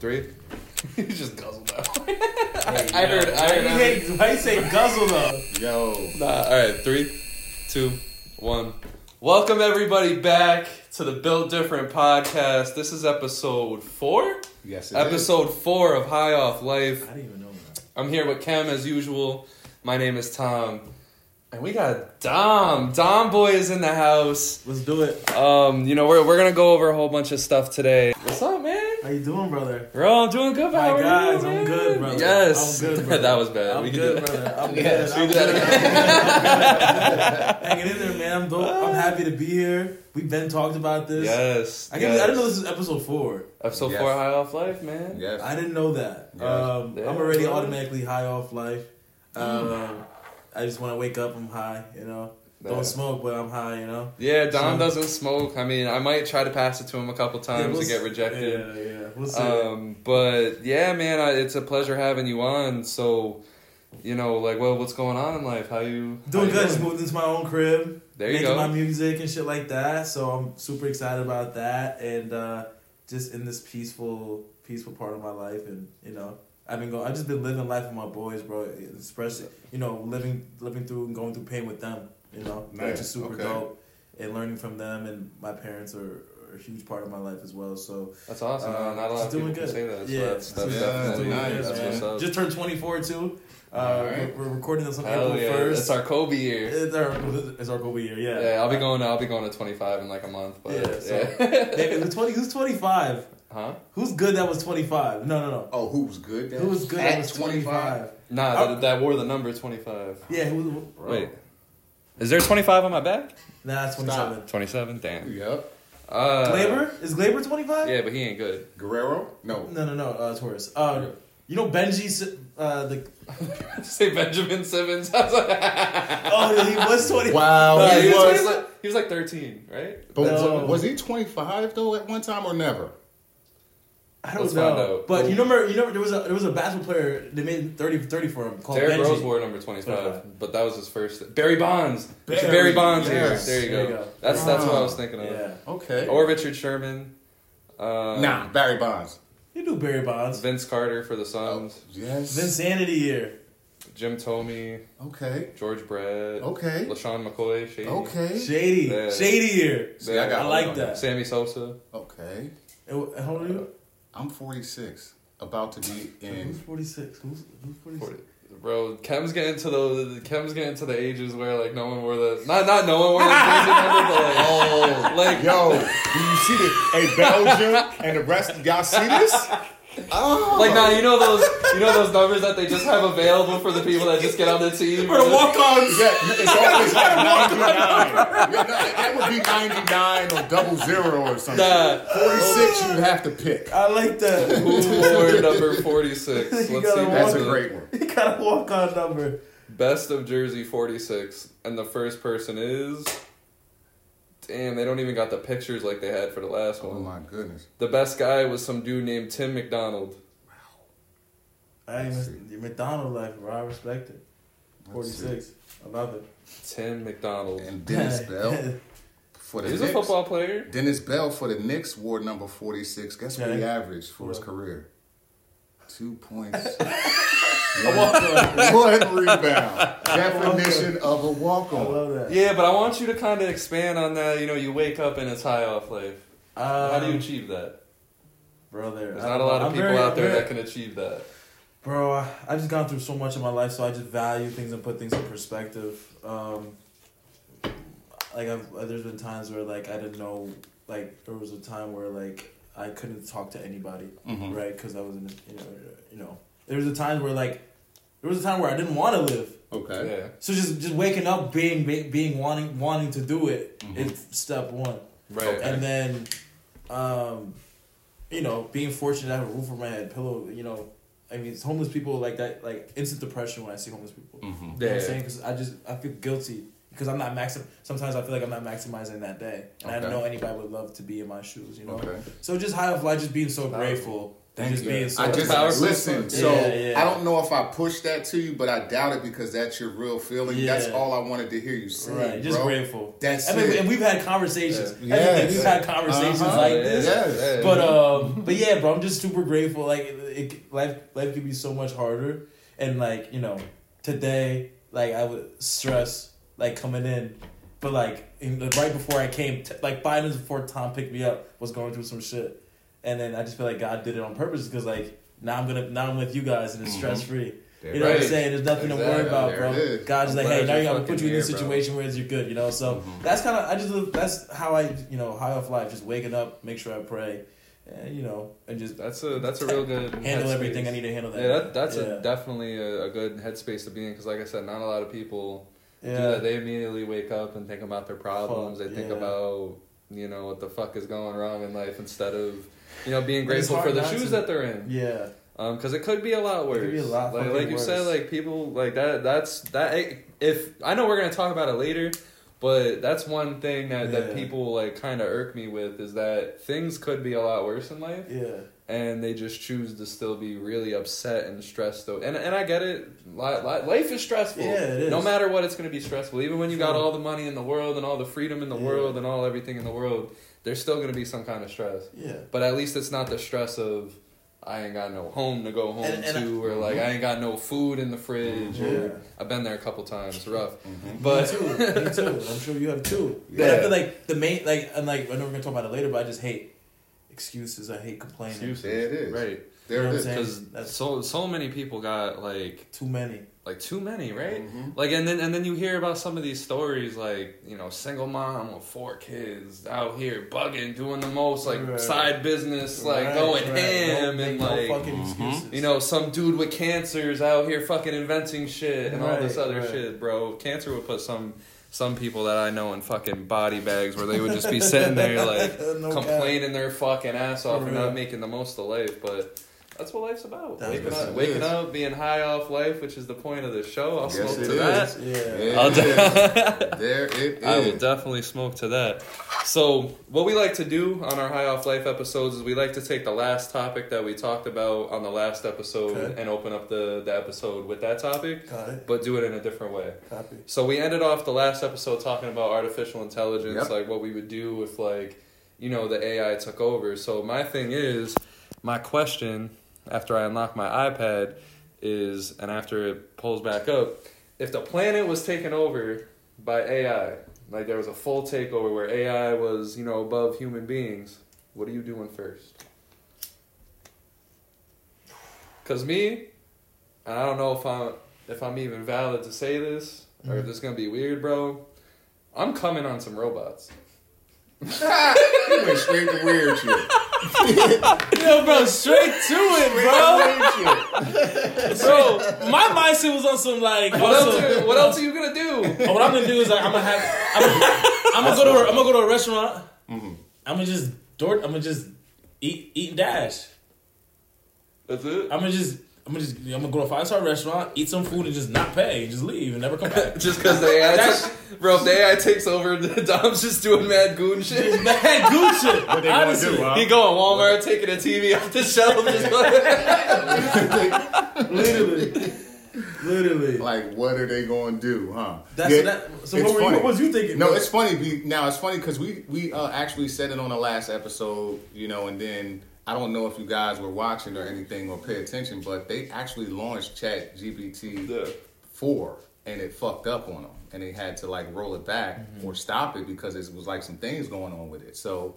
Three. he just guzzled out. Hey, I heard. I heard. Why you, why you say guzzle though? Yo. Nah, all right, three, two, one. Welcome everybody back to the Built Different podcast. This is episode four. Yes, it Episode four of High Off Life. I didn't even know that. I'm here with Kem as usual. My name is Tom, and we got Dom. Dom boy is in the house. Let's do it. Um, you know we're we're gonna go over a whole bunch of stuff today. What's up, man? How you doing, brother? Bro, I'm doing good. My How are guys, you, I'm man? good, brother. Yes, I'm good, brother. that was bad. I'm we good, do brother. I'm Yeah, good. should I'm good. Hanging in there, man. I'm dope. I'm happy to be here. We've been talked about this. Yes. I, yes. I didn't know this is episode four. Episode Yes. four, High Off Life, man. Yes. I didn't know that. Yes. Um, Yeah. I'm already automatically high off life. Um, I just want to wake up. I'm high. You know, Yeah. don't smoke, but I'm high. You know. Yeah, Dom So- doesn't smoke. I mean, I might try to pass it to him a couple times Yeah, we'll to get rejected. Yeah, yeah. We'll see. Um, but yeah, man, I, it's a pleasure having you on. So, you know, like, well, what's going on in life? How you how Doing you good. Just moved into my own crib. There you making go. my music and shit like that. So I'm super excited about that, and uh, just in this peaceful, peaceful part of my life, and you know, I've been going. I've just been living life with my boys, bro. Especially, you know, living, living through and going through pain with them. You know, which is super Okay. dope, and learning from them. And my parents are, are a huge part of my life as well. So That's awesome. man. uh, Not a lot just of people doing can good. say that. So yeah, that's, that's Yeah, definitely nice, that's man. what's. Just turned 24 too. Uh, Alright. we're, we're recording this on Hell April yeah, 1st. it's our Kobe year. It's our, it's our Kobe year, yeah. Yeah, I'll be going. I'll be going to 25 in like a month. But Yeah, so- yeah. Hey, who's 20, who's 25? huh? Who's good that was 25? No, no, no. Oh, who was good? Who was good At that was 25? Nah, that, that wore the number 25. Yeah, who was. Wait, is there 25 on my back? Nah, it's 27. 27. Damn. Yep. Uh, Gleyber? Is Gleyber 25? Yeah, but he ain't good. Guerrero? No. No, no, no. Uh, Torres. Uh, you know Benji, uh, the. Say Benjamin Simmons. I was like, Oh, yeah, he was 25. Wow, Nah, he, he, was, was. he, was like, he was like 13, right? but No. was, was he 25 though at one time or never? I don't Let's know. find out. But you remember, you know, there was a there was a basketball player they made 30, 30 for him called Derrick Benji. Rose wore number 25, 25. but that was his first. Barry Bonds. Barry, Barry, Bonds yes. There you There go. you go. That's that's what I was thinking of. Yeah. Okay. Or Richard Sherman. Um, nah, Barry Bonds. You do Barry Bonds. Vince Carter for the Suns. Yes. Vinsanity year. Jim Thome. Okay. George Brett. Okay. LeSean McCoy. Shady. Okay. Shady. Yeah. Shady year. See, I got I like that. Sammy Sosa. Okay. How old are you? I'm 46. About to be in. Who's in. 46? Who's, who's 46? 40. Bro, Kem's getting to the Kem's getting to the ages where like no one wore the not not no one wore the jersey number, but like Oh, like yo, do you see the a Belgium and the rest? Y'all see this? Oh, like now you know those you know those numbers that they just have available for the people that just get on the team. For the walk-ons. Yeah, it's always like 99. Yeah, no, that would be 99 or double zero or something. Nah. 46, you have to pick. I like that. Who wore number forty six? Let's see. You That's a great one. he got a walk-on number. Best of Jersey forty six, and the first person is. Damn, they don't even got the pictures like they had for the last Oh one. my goodness. The best guy was some dude named Tim McDonald. Hey, Let's your McDonald life, bro. I respect it. 46. I love it. Tim McDonald. And Dennis Bell for the He's a football player. Dennis Bell for the Knicks wore number 46. Guess what he averaged for his career? Two points. A walk-on. One rebound. Definition of a walk I on. love that. Yeah, but I want you to kind of expand on that. You know, you wake up and it's high off life. How do you Um, achieve that? brother? There's I not a lot of I'm people very- out there very- that can achieve that. Bro, I I just gone through so much in my life, so I just value things and put things in perspective. Um, like I've, there's been times where like I didn't know, like there was a time where like I couldn't talk to anybody, Mhm. right? Because I was in, you know, you know, there was a time where like there was a time where I didn't want to live. Okay. Yeah. So just just waking up, being being wanting wanting to do it Mhm. is step one. Right. Okay. and then um you know being fortunate to have a roof over my head pillow you know i mean it's homeless people like that like instant depression when i see homeless people Mm-hmm. you know Yeah. what i'm saying because i just i feel guilty because i'm not maxim sometimes i feel like i'm not maximizing that day and i Okay. don't know anybody would love to be in my shoes you know Okay. so just high of life just being so Wow. grateful Thank Just you. being so I just powerful. listen. So Yeah, yeah. I don't know if I pushed that to you, but I doubt it because that's your real feeling. That's all I wanted to hear you say. Right, just bro. grateful. That's I mean, it. and we've had conversations. Yeah. We've had conversations Uh-huh. like this. Yes. yeah. But um, but yeah, bro, I'm just super grateful. Like, it, it, life life could be so much harder, and like you know, today, like I would stress like coming in, but like in, right before I came, t- like five minutes before Tom picked me up, was going through some shit, and then I just feel like God did it on purpose because like now I'm gonna now I'm with you guys and it's Mhm. stress free. You know what I'm saying? There's nothing to worry about, bro. God's I'm like, hey, now you gotta put you in a here, bro. situation where it's you're good, you know. So Mhm. that's kind of I just live, that's how I you know high off life, just waking up, make sure I pray, and you know, and just That's a that's a real good handle headspace. everything I need to handle. That Yeah, that, that's yeah. a definitely a, a good headspace to be in because, like I said, not a lot of people do yeah. that. They immediately wake up and think about their problems. Fuck, they think yeah. about you know what the fuck is going wrong in life instead of you know being grateful for the shoes to- that they're in. yeah. Um, because it could be a lot worse. could be a lot like, like you said, like people like that. That's that. If I know we're gonna talk about it later, but that's one thing that, that people like kind of irk me with is that things could be a lot worse in life, Yeah, and they just choose to still be really upset and stressed. Though, and and I get it. Li- li- Life is stressful. Yeah, it is. No matter what, it's gonna be stressful. Even when you got all the money in the world and all the freedom in the Yeah. world and all everything in the world, there's still gonna be some kind of stress. yeah. But at least it's not the stress of I ain't got no home to go home And- and to, or like I ain't got no food in the fridge. Yeah. Or I've been there a couple times, rough. Mhm. But me too. Me too. I'm sure you have too. But I Yeah. feel like the main like and like I know we're gonna talk about it later, but I just hate excuses. I hate complaining. excuses, There it is. right? There You know it what is. Because so so many people got like Too many. like too many, right? Mhm. Like and then and then you hear about some of these stories, like you know, single mom with four kids out here bugging, doing the most like Right. side business, like Right, going right. ham no, and no like fucking Mhm. excuses. You know, some dude with cancer's out here fucking inventing shit and all this other right. shit, bro. Cancer would put some some people that I know in fucking body bags where they would just be sitting there like No cap. complaining their fucking ass off and not making the most of life, but that's what life's about. That's waking up, waking is. up, being high off life, which is the point of the show. I'll Yes, smoke to is. that. Yeah. Yeah. I'll There do- There it is. I will definitely smoke to that. So, what we like to do on our High Off Life episodes is we like to take the last topic that we talked about on the last episode Okay. and open up the, the episode with that topic, Got it. but do it in a different way. Copy. So, we ended off the last episode talking about artificial intelligence, Yep. like what we would do if, like, you know, the AI took over. So, my thing is, my question after I unlock my iPad is, and after it pulls back up, if the planet was taken over by AI, like there was a full takeover where AI was, you know, above human beings, what are you doing first? Cause me, and I don't know if I'm if I'm even valid to say this or if mm-hmm. this is gonna be weird, bro. I'm coming on some robots. you went straight to weird shit. Yo, bro, straight to it, bro. Weird. Bro, My mindset was on some like. what else? Are, what else are you gonna do? Oh, what I'm gonna do is like I'm gonna have I'm, I'm gonna go to a, I'm gonna go to a restaurant. Mhm. I'm gonna just door. I'm gonna just eat eat and dash. That's it. I'm gonna just I'm gonna just I'm gonna go to a five star restaurant, eat some food, and just not pay, and just leave and never come back. Just because the AI, That's- took, bro, if the AI takes over, the Dom's just doing mad goon shit. Bad good shit. What they gonna Honestly. do, huh? He going Walmart, taking a TV off the shelf, just like, Literally, literally. like, what are they going to do, huh? That's Yeah, that. So it's what, were you, funny. what was you thinking? No, bro? it's funny. Be, now it's funny because we we uh, actually said it on the last episode, you know, and then I don't know if you guys were watching or anything or pay attention, but they actually launched Chat GPT Yeah. four, and it fucked up on them, and they had to like roll it back Mm-hmm. or stop it because it was like some things going on with it. So,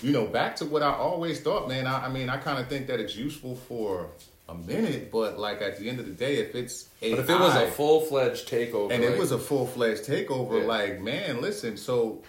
you know, back to what I always thought, man. I, I mean, I kind of think that it's useful for a minute, but like at the end of the day, if it's AI, But if it was a full fledged takeover, and like, it was a full fledged takeover. Yeah. Like, man, listen. So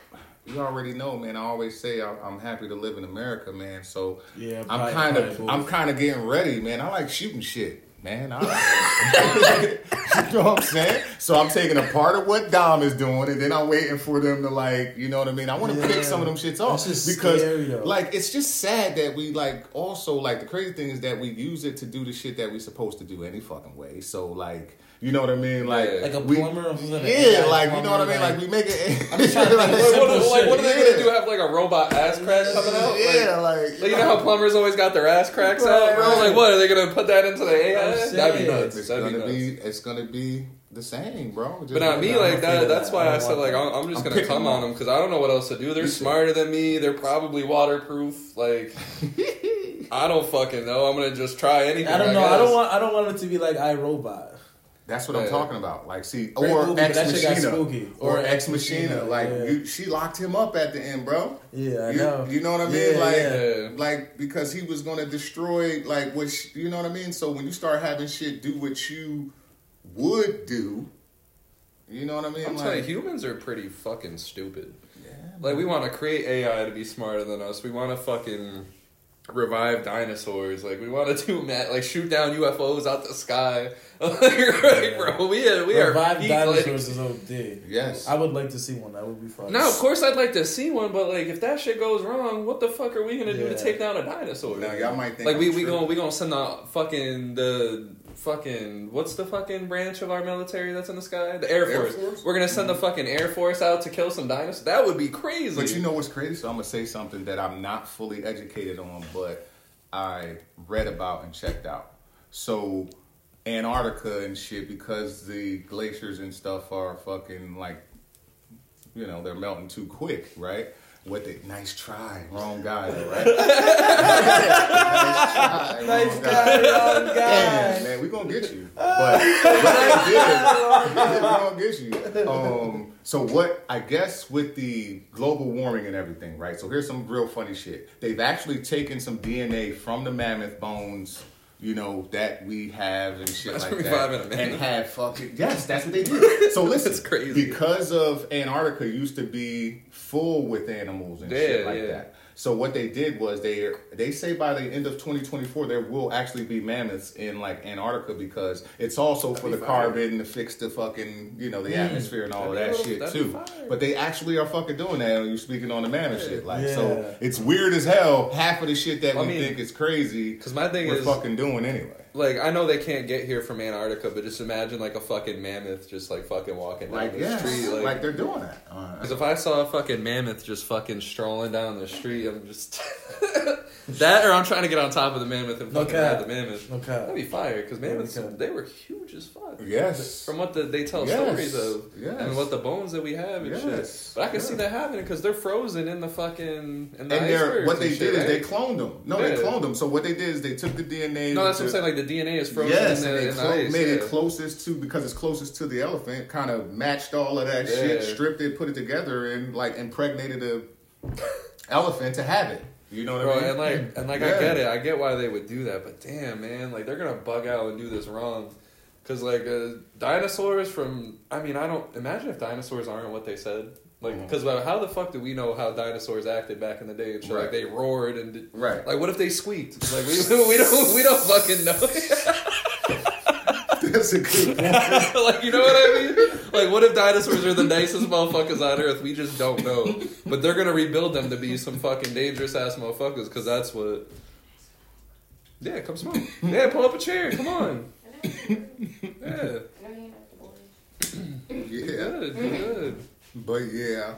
you already know, man. I always say I'm, I'm happy to live in America, man. So Yeah, I'm kind of I'm kind of getting ready, man. I like shooting shit, man. I, you know what I'm saying? So I'm taking a part of what Dom is doing, and then I'm waiting for them to like, you know what I mean? I want to Yeah. pick some of them shits off because, scary, like, it's just sad that we like also like the crazy thing is that we use it to do the shit that we supposed to do any fucking way. So like, you know what I mean? Like, Yeah. Like a we- plumber or something. yeah, like you know what I mean? Like we make it. I'm just trying to think of Like, what, simple like, what are they shit. gonna do? Have like a robot ass crack coming out? yeah, Like, like, like, you know how plumbers always got their ass cracks Right, out, bro? right. Like, what are they gonna put that into the AI? I'm That'd be nuts. it's That'd gonna nuts. be it's gonna be the same, bro. Just But not like- me like afraid that. That's why I I said like I'm, I'm just I'm gonna come on them because I don't know what else to do. They're Me too. smarter than me. They're probably waterproof. Like I don't fucking know. I'm gonna just try anything. I don't know. I don't want. I don't want it to be like iRobot. That's what I'm talking about. Like, see, Great or movie, Ex that shit got Machina, or Or Ex Machina. Like, yeah. you, she locked him up at the end, bro. Yeah, I you, know. you know what I mean? Yeah, like, yeah. like because he was gonna destroy, like, which you know what I mean. So when you start having shit do what you would do, you know what I mean? I'm like, telling you, humans are pretty fucking stupid. yeah, Like we want to create AI to be smarter than us. We want to fucking revive dinosaurs. Like we want to do Matt, like shoot down UFOs out the sky. like, right, bro. We are, we are Revive peak, dinosaurs is OD. Yes. I would like to see one. That would be fun. Now, of course, I'd like to see one, but like, if that shit goes wrong, what the fuck are we gonna do to take down a dinosaur? Now y'all might think like we I'm we tripping. gonna we gonna send the fucking the fucking what's the fucking branch of our military that's in the sky? The Air Air Force. Force? We're gonna send the mm-hmm. fucking Air Force out to kill some dinosaurs. That would be crazy. But you know what's crazy? So I'm gonna say something that I'm not fully educated on, but I read about and checked out. So Antarctica and shit, because the glaciers and stuff are fucking like, you know, they're melting too quick, right? What they nice try, wrong guy, though, right? nice try, Nice wrong guy, wrong guy. Damn, man, we gonna get you. But what they did, we gonna get you. Um, so what? I guess with the global warming and everything, right? So here's some real funny shit. They've actually taken some DNA from the mammoth bones. You know that we have and shit That's like that, and have fucking yes, that's what they did. So listen, That's crazy. because of Antarctica used to be full with animals and shit like yeah. that. So what they did was they they say by the end of 2024 there will actually be mammoths in like Antarctica because it's also for the That'd be fire. carbon to fix the fucking you know the hmm. atmosphere and all of that That'd be- shit that'd be too. But they actually are fucking doing that. when You speaking on the mammoth shit like so it's weird as hell. Half of the shit that I we mean, think is crazy Because my thing we're is, fucking doing anyway. Like, I know they can't get here from Antarctica, but just imagine like a fucking mammoth just like fucking walking down Like the yes, street. like, Like, they're doing that. Uh, because if I saw a fucking mammoth just fucking strolling down the street, I'm just that, or I'm trying to get on top of the mammoth and fucking cap. ride the mammoth. Okay. That'd be fire because mammoths cap. they were huge as fuck. yes. From what the, they tell Yes. stories of, Yes. and what the bones that we have and Yes. shit. But I can see that happening because they're frozen in the fucking in the and they're what they did shit, is they cloned them. No, they cloned them. So what they did is they took the DNA. No, that's what I'm saying. Like the DNA is frozen Yes, in and the, the clo- made it closest to because it's closest to the elephant. Kind of matched all of that shit, stripped it, put it together, and like impregnated a elephant to have it. You know what Bro, I mean? and like, and like, I get it. I get why they would do that, but damn, man, like they're gonna bug out and do this wrong, because like uh, dinosaurs from. I mean, I don't imagine if dinosaurs aren't what they said. Like, mm-hmm. because how the fuck do we know how dinosaurs acted back in the day and shit? Right. Like they roared and did, right. like what if they squeaked? Like we we don't we don't fucking know. That's a good point. like you know what I mean? Like what if dinosaurs are the nicest motherfuckers on earth? We just don't know. But they're gonna rebuild them to be some fucking dangerous ass motherfuckers because that's what. Yeah, come smoke. Yeah, pull up a chair. Come on. Yeah, Yeah, good, good. But yeah,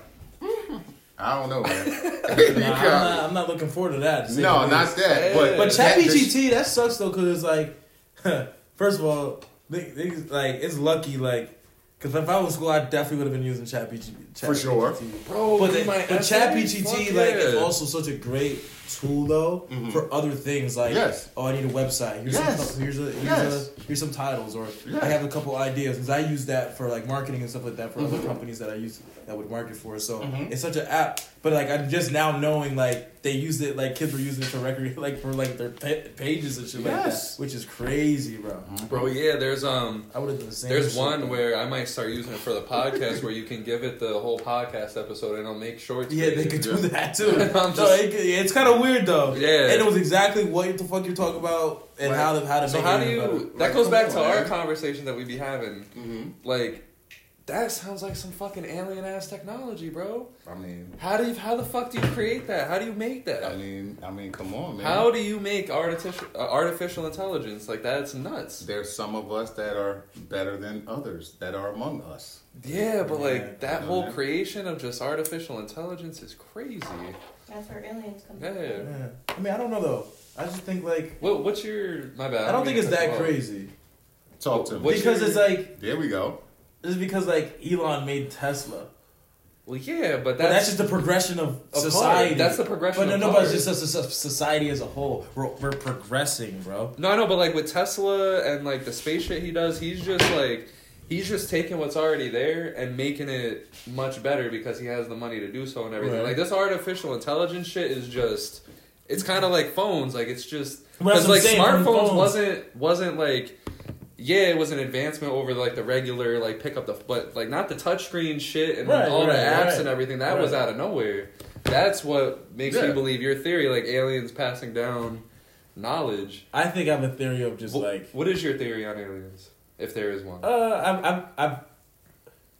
I don't know, man. I'm, not, I'm not looking forward to that. to no, not that. But But that- ChatGPT, that sucks though, because it's like, first of all, they, they, like it's lucky, like, because if I was in school, I definitely would have been using ChatGPT. For sure. Bro, But, be the, but essay? ChatGPT, Fuck like, is also such a great tool though Mhm. for other things. Like, Yes. oh, I need a website. Here's Yes. some, here's a here's, Yes. a here's some titles, or Yeah. I have a couple ideas because I use that for like marketing and stuff like that for other Mhm. companies that I use that would market for. So Mhm. it's such an app. But like I'm just now knowing like they used it like kids were using it for record like for like their pa- pages and shit like Yes. that, which is crazy, bro. Bro, yeah, there's um. I would have done the same. There's shit. one where I might start using it for the podcast where you can give it the whole podcast episode and it'll make shorts. Yeah, they you. could do that too. I'm no, it, it's kind of weird though. Yeah. and it was exactly what the fuck you're talking about and Right. how to how to So make how it do you? better. That Like, goes back to our conversation that we'd be having. Mhm. Like, that sounds like some fucking alien ass technology, bro. I mean, How do you, how the fuck do you create that? How do you make that? I mean, I mean, come on, man. How do you make artificial uh, artificial intelligence? Like that? It's nuts. There's some of us that are better than others that are among us. Yeah, but Yeah, like that you know whole that. creation of just artificial intelligence is crazy. That's where aliens come Yeah. from. Yeah. I mean, I don't know though. I just think like What what's your my bad? I don't think it's that you crazy Talk to me. Because your- it's like There we go. It's because like Elon made Tesla, Well, yeah, but but that's, that's just the progression of, of society. That's the progression. But no, of no, but it's just a, so- society as a whole. We're, we're progressing, bro. No, I know, but like with Tesla and like the space shit he does, he's just like he's just taking what's already there and making it much better because he has the money to do so and everything. Right. Like this artificial intelligence shit is just it's kind of like phones. Like it's just because like saying, smartphones wasn't wasn't like yeah, it was an advancement over like the regular like pick up the but like not the touchscreen shit and Right, all the apps right. and everything. That was out of nowhere. That's what makes Yeah. me believe your theory, like aliens passing down knowledge. I think I have a theory of just Wh- like what is your theory on aliens, if there is one? uh, I'm, I'm, I'm,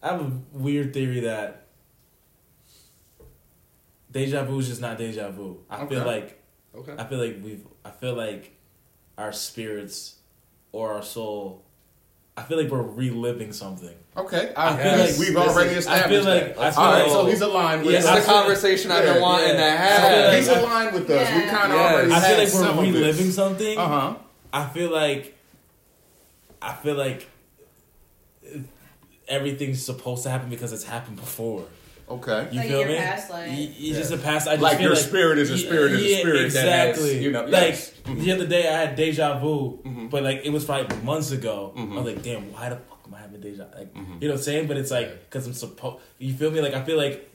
I have a weird theory that deja vu is just not deja vu. I feel like okay. I feel like we've. I feel like our spirits or our soul. I feel like we're reliving something. Okay, I I, feel like- we've already I established feel like- that. I feel All right, like- so he's aligned with Yeah, us. The conversation I've been yeah, wanting yeah. to have. like- He's aligned with us. We kind of already. I feel like we're reliving something. Uh huh. I feel like. I feel like. Everything's supposed to happen because it's happened before. Okay. You Like feel your me? past life. Y- It's just a past. I just Like feel your spirit is a spirit is a Yeah, spirit that has, Exactly. you know, like yes. Mhm. the other day, I had deja vu, Mhm. but like it was probably months ago. I Mhm. was like, damn, why the fuck am I having deja? Like, Mhm. you know what I'm saying? But it's like because I'm supposed. You feel me? Like I feel like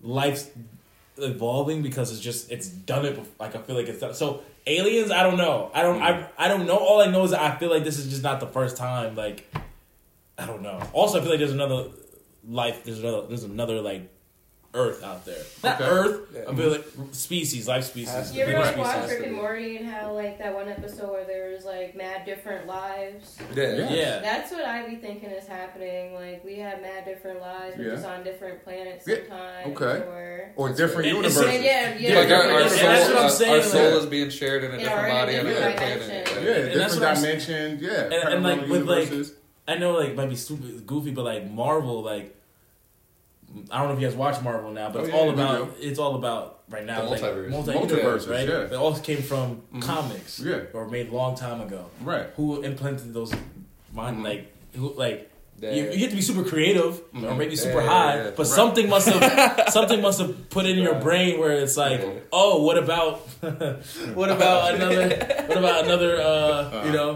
life's evolving because it's just it's done it. Before. Like I feel like it's done. So aliens, I don't know. I don't. I I don't know. All I know is that I feel like this is just not the first time. Like I don't know. Also, I feel like there's another life. There's another. There's another like. Earth out there, not Okay. Earth. Yeah. I feel like species, life species. You ever different like watch species. Rick and Morty and how like that one episode where there was like mad different lives? Yeah. Yeah. Yeah, That's what I be thinking is happening. Like we have mad different lives, we're Yeah. just on different planets Yeah, sometimes. okay. Or Or different And- and universes. say- yeah, yeah. Like our, our soul, that's what I'm uh, saying, our soul like- is being shared in a In different body in on a a different different dimension. planet. Yeah, And different what dimension. Yeah, and, and parallel like with like, universes. I know like might be stupid, goofy, but like Marvel, like I don't know if you guys watch Marvel now, but Oh, it's yeah, all we about it's all about right now The like, multiverse. multiverse, Multiverses, right? yeah. It all came from Mhm. comics, Yeah. or made a long time ago. right. Who implanted those mind Mhm. like who like Yeah. You, you get to be super creative or Mhm. maybe super Yeah, high, yeah, yeah. but Right. something must have something must have put in your brain where it's like, Yeah. oh, what about what about another what about another uh, Uh-huh. you know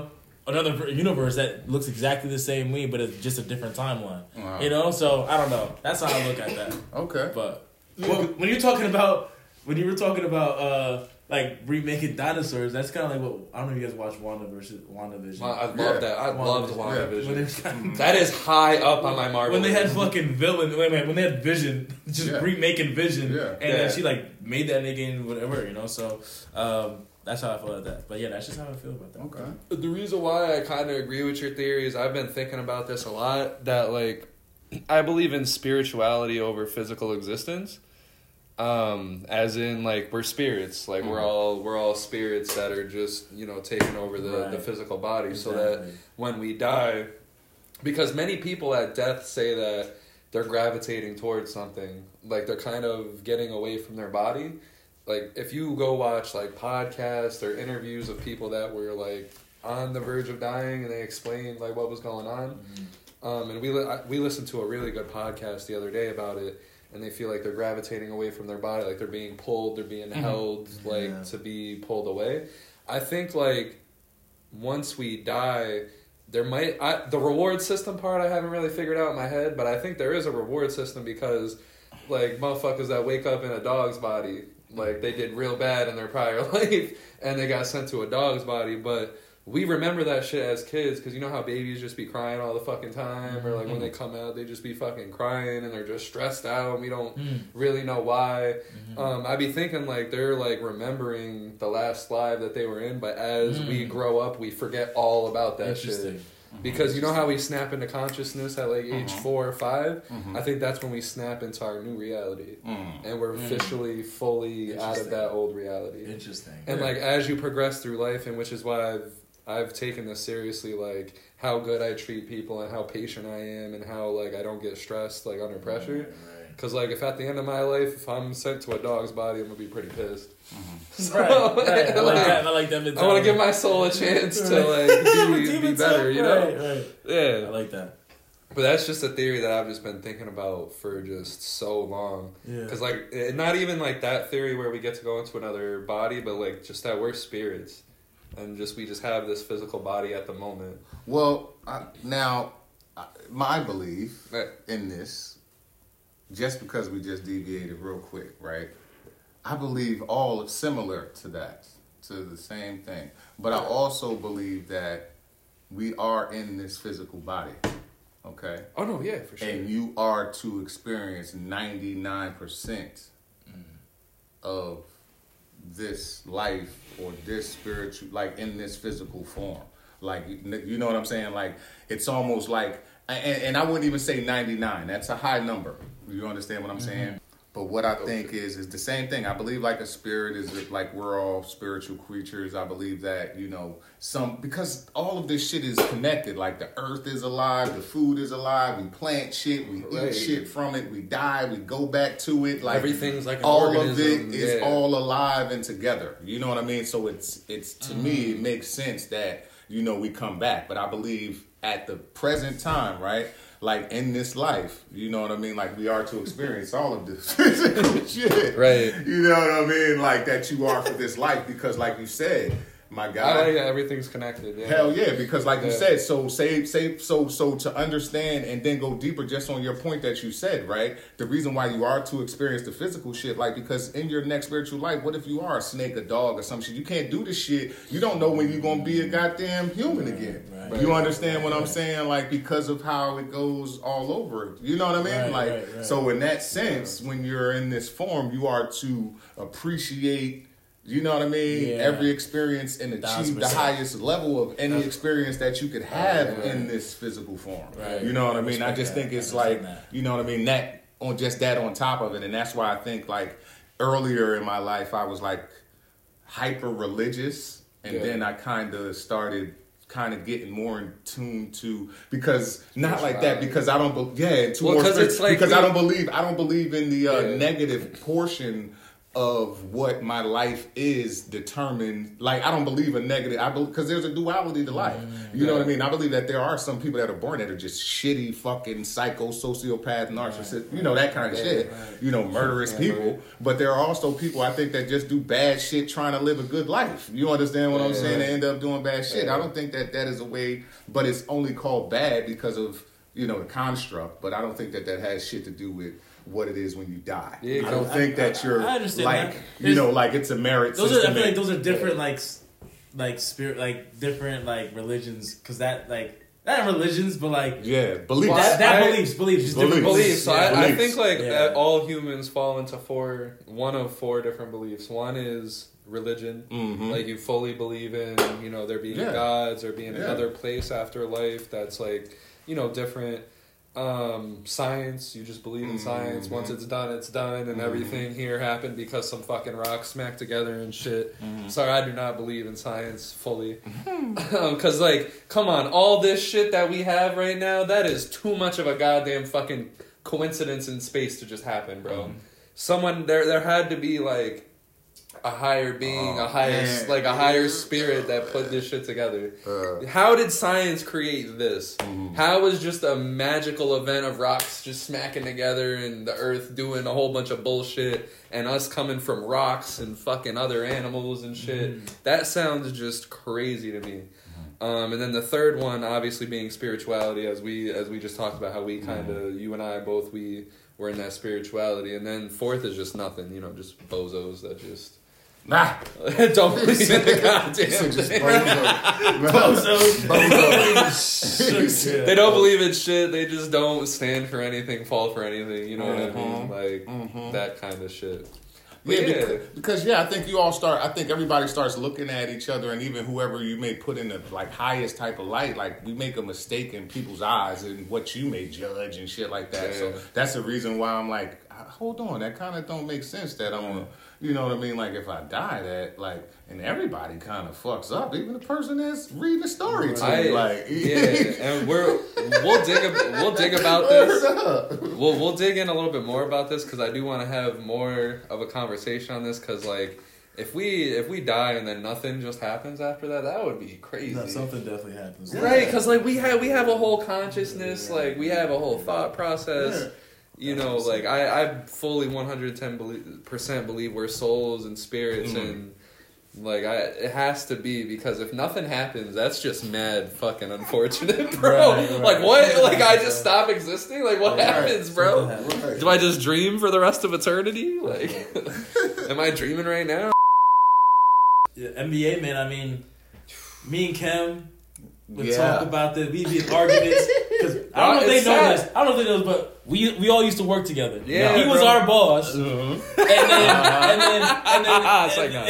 another universe that looks exactly the same way, but it's just a different timeline. Uh-huh. You know, so I don't know. That's how I look at that. Okay. But well, when you're talking about when you were talking about uh, like remaking dinosaurs, that's kind of like what I don't know if you guys watched Wanda versus WandaVision. I love Yeah. that. I loved Yeah. When WandaVision. it was kind of- That is high up on my Marvel. when they had fucking villain, wait a minute, when they had Vision, just Yeah. remaking Vision, Yeah. and Yeah. then she like made that nigga in whatever, you know. So um, that's how I feel about that. But yeah, that's just how I feel about that. Okay. The reason why I kind of agree with your theory is I've been thinking about this a lot. That like, I believe in spirituality over physical existence. Um, as in like we're spirits, like we're Mhm. all we're all spirits that are just you know taking over the the physical body, so that when we die, because many people at death say that they're gravitating towards something, like they're kind of getting away from their body. Like if you go watch like podcasts or interviews of people that were like on the verge of dying and they explained like what was going on, um, and we li- I- we listened to a really good podcast the other day about it, and they feel like they're gravitating away from their body, like they're being pulled, they're being held, like Yeah. to be pulled away. I think like once we die, there might I, the reward system part I haven't really figured out in my head, but I think there is a reward system because like motherfuckers that wake up in a dog's body, like they did real bad in their prior life and they got sent to a dog's body, but we remember that shit as kids because you know how babies just be crying all the fucking time, or like when they come out they just be fucking crying and they're just stressed out and we don't Mm. really know why. Mhm. Um, I be thinking like they're like remembering the last live that they were in, but as we Mm. grow up, we forget all about that shit. Interesting. Because you know how we snap into consciousness at like age Mhm. four or 5 Mhm. I think that's when we snap into our new reality, Mm. and we're officially fully out of that old reality. Interesting. And Yeah. like as you progress through life, and which is why I've I've taken this seriously, like how good I treat people and how patient I am, and how like I don't get stressed like under pressure. Right, Cause like if at the end of my life, if I'm sent to a dog's body, I'm gonna be pretty pissed. So, right. right. right. I like like, that. I like that. I want to give my soul a chance to like be, be better, you know? Right, right. I like that. But that's just a theory that I've just been thinking about for just so long. Yeah. Cause like eh, not even like that theory where we get to go into another body, but like just that we're spirits, and just we just have this physical body at the moment. Well, I, now, I- my belief Right. in this, just because we just deviated real quick, right? I believe all is similar to that, to the same thing. But I also believe that we are in this physical body, okay? Oh no, yeah, for sure. And you are to experience 99% mm. of this life or this spiritual, like in this physical form. Like, you know what I'm saying? Like, it's almost like, and, and I wouldn't even say 99. That's a high number. You understand what I'm mm-hmm. saying? But what I think is is the same thing. I believe like a spirit is like we're all spiritual creatures. I believe that you know some because all of this shit is connected. Like the earth is alive, the food is alive. We plant shit, we Right. eat shit from it. We die, we go back to it. Like Everything's like an all of organism, it is yeah. all alive and together. You know what I mean? So it's it's to me mm. it makes sense that you know we come back. But I believe at the present time, right? Like in this life, you know what I mean? Like we are to experience all of this shit. Right. You know what I mean? Like that you are for this life because like you said, my oh, I God. like that everything's connected. Yeah. Hell yeah, because like you said, so say say so so to understand and then go deeper just on your point that you said, right? The reason why you are to experience the physical shit, like because in your next spiritual life, what if you are a snake, a dog, or some shit? You can't do this shit. You don't know when you're gonna be a goddamn human again. right. You understand what I'm saying? Like because of how it goes all over. You know what I mean? Right, like right, right. so in that sense, when you're in this form, you are to appreciate you know what I mean? Yeah. Every experience and achieve the highest level of any experience that you could have Right. in this physical form. Right. You know what I mean? I just that. think it's like, that. you know what I mean? That on just that on top of it. And that's why I think like earlier in my life, I was like hyper religious. And Yeah. then I kind of started kind of getting more in tune to because not like that because I don't be, yeah to Well, more 'cause spirit- it's like because I don't believe I don't believe in the uh, Yeah. negative portion of what my life is determined. Like I don't believe a negative. I believe because there's a duality to life. Mm, you know what I mean? I believe that there are some people that are born that are just shitty, fucking psycho, sociopath, narcissist. You know that kind of Yeah, shit. You know, murderous Yeah, people. right. But there are also people I think that just do bad shit trying to live a good life. You understand what I'm Yeah. saying? They end up doing bad shit. I don't think that that is a way. But it's only called bad because of you know the construct. But I don't think that that has shit to do with. What it is when you die. Yeah, I don't I- think I- that you're I understand like that. you know like it's a merit Those are. I feel like and- those are different, like, like spirit, like different, like religions, because that, like, not religions, but like yeah, beliefs. That, that I- beliefs, beliefs, just different Beliefs. beliefs. So Yeah. I, I think like Yeah. that all humans fall into four, one of four different beliefs. One is religion, Mhm. like you fully believe in, you know, there being Yeah. gods or being Yeah. another place after life that's like, you know, different. Um, science, you just believe in science. Mhm. Once it's done, it's done, and Mhm. everything here happened because some fucking rocks smacked together and shit. Mhm. Sorry, I do not believe in science fully. Because, like, come on, all this shit that we have right now, that is too much of a goddamn fucking coincidence in space to just happen, bro. Mhm. Someone, there, there had to be, like, a higher being, Oh, a higher, man. like, a higher spirit that put this shit together. Uh, How did science create this? Mhm. How was just a magical event of rocks just smacking together and the earth doing a whole bunch of bullshit and us coming from rocks and fucking other animals and shit? That sounds just crazy to me. Um, and then the third one, obviously, being spirituality, as we as we just talked about, how we kind of you and I both we were in that spirituality. And then fourth is just nothing, you know, just bozos that just nah. don't believe in the goddamn thing. bozo. Bozo. They don't believe in shit. They just don't stand for anything, fall for anything. You know what I mean? Mhm. Like Mhm. that kind of shit. Yeah, Yeah. Because, because yeah, I think you all start. I think everybody starts looking at each other, and even whoever you may put in the like highest type of light, like we make a mistake in people's eyes and what you may judge and shit like that. So that's the reason why I'm like, uh, hold on, that kind of don't make sense. That I'm, gonna, you know what I mean? Like if I die, that like, and everybody kind of fucks up, even the person that's reading the story to I, me, like, yeah, and we're we'll dig we'll dig about this. We'll we'll dig in a little bit more about this because I do want to have more of a conversation on this because like if we if we die and then nothing just happens after that, that would be crazy. No, something definitely happens. Right, because like we have we have a whole consciousness, like we have a whole thought process. Yeah. You know, like I I fully one hundred ten percent believe we're souls and spirits, Mhm. and like I it has to be because if nothing happens, that's just mad fucking unfortunate, bro. Right, right. Like what? Like I just stop existing? Like what Right. happens, bro? Right. Do I just dream for the rest of eternity? Like, am I dreaming right now? Yeah, NBA man. I mean, me and Kem would Yeah. talk about this. We'd be in arguments because I don't know if they know this. I don't know if they know this, but we we all used to work together. Yeah, he was our boss, and Mhm. then and then and then It's like that.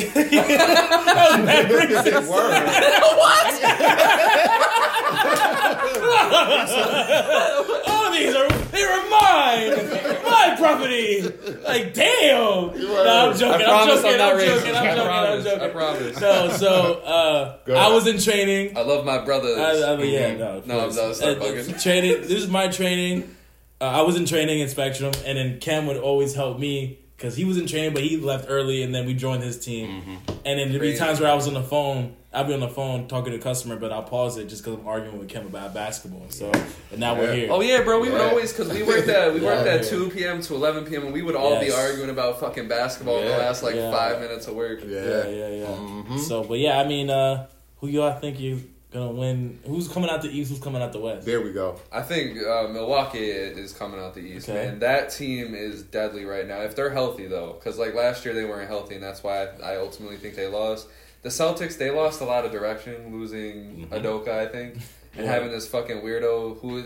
that was racist. All these are they were mine, my property. Like damn. No, I'm joking. I I'm promise joking. I'm not I'm joking. I'm joking. I'm promise. I joking. promise. No, so uh, I was in training. I love my brothers. I, I mean, yeah, no, of No, I'm done. Stop Uh, training. This is my training. Uh, I was in training in Spectrum, and then Kem would always help me because he was in training, but he left early, and then we joined his team. Mm-hmm. And then there'd be times where I was on the phone. I'd be on the phone talking to a customer, but I'll pause it just because I'm arguing with Kem about basketball. So, and now we're here. Oh yeah, bro. We would always because we worked at we worked Yeah. at two p.m. to eleven p.m. and we would all be arguing about fucking basketball in the last like Yeah. five minutes of work. Yeah. yeah, yeah, yeah. Mhm. So, but yeah, I mean, uh, who y'all think you gonna win? Who's coming out the East? Who's coming out the West? There we go. I think uh, Milwaukee is coming out the East, Okay. man. That team is deadly right now. If they're healthy though, because like last year they weren't healthy, and that's why I, I ultimately think they lost. The Celtics they lost a lot of direction, losing Mhm. Udoka, I think, and Yeah. having this fucking weirdo who.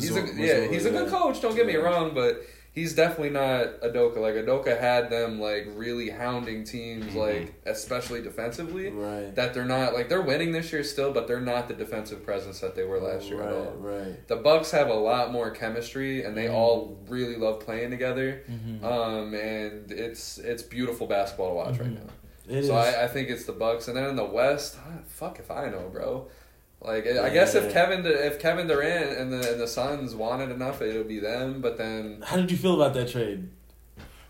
He's a, yeah, he's a good coach. Don't get me wrong, but he's definitely not Udoka. Like Udoka had them like really hounding teams, Mhm. like especially defensively. Right. That they're not like they're winning this year still, but they're not the defensive presence that they were last year right, at all. Right. The Bucks have a lot more chemistry, and they Mhm. all really love playing together. Mm-hmm. Um, and it's it's beautiful basketball to watch right Mhm. now. It so is. I, I think it's the Bucks, and then in the West, fuck if I know, bro. Like I guess if Kevin if Kevin Durant and the and the Suns wanted enough, it would be them. But then How did you feel about that trade?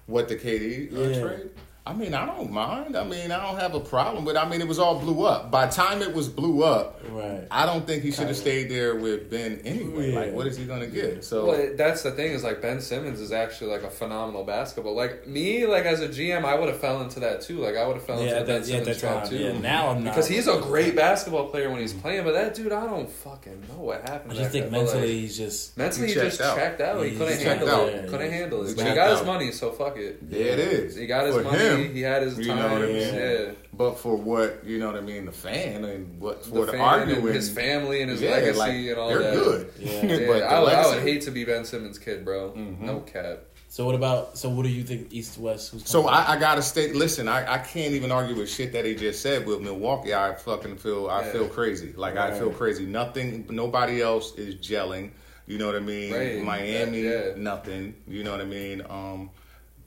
What the KD uh, Yeah. trade? I mean, I don't mind. I mean, I don't have a problem with. I mean, it was all blew up. By the time it was blew up, Right. I don't think he should have stayed there with Ben anyway. Yeah. Like, what is he gonna get? So well, that's the thing is like Ben Simmons is actually like a phenomenal basketball. Like me, like as a GM, I would have fell into that too. Like I would have fell Yeah, into at the Ben that, yeah, at Simmons trap time. too. Yeah, now I'm not. Because he's a great basketball player when he's playing, but that dude, I don't fucking know what happened. I just think guy, mentally like, he's just. mentally He he, just checked out. checked out. He He couldn't handle out. it. Couldn't handle He it. But he checked got his money, so fuck it. there it is. He got his For money. him, he had his you know what I mean? Yeah. But for what you know what I mean, the fan and what for The the, fan arguing, and his family and his yeah, legacy like, and all they're that. good. Yeah. Yeah, but I, would, I would hate to be Ben Simmons' kid, bro. Mhm. No cap. So what about? So what do you think? East West? Who's So? I, I gotta state. Listen, I, I can't even argue with shit that he just said with Milwaukee. I fucking feel I Yeah. feel crazy. Like I feel crazy. Nothing. Nobody else is gelling. You know what I mean? Right. Miami, Yeah. nothing. You know what I mean? Um,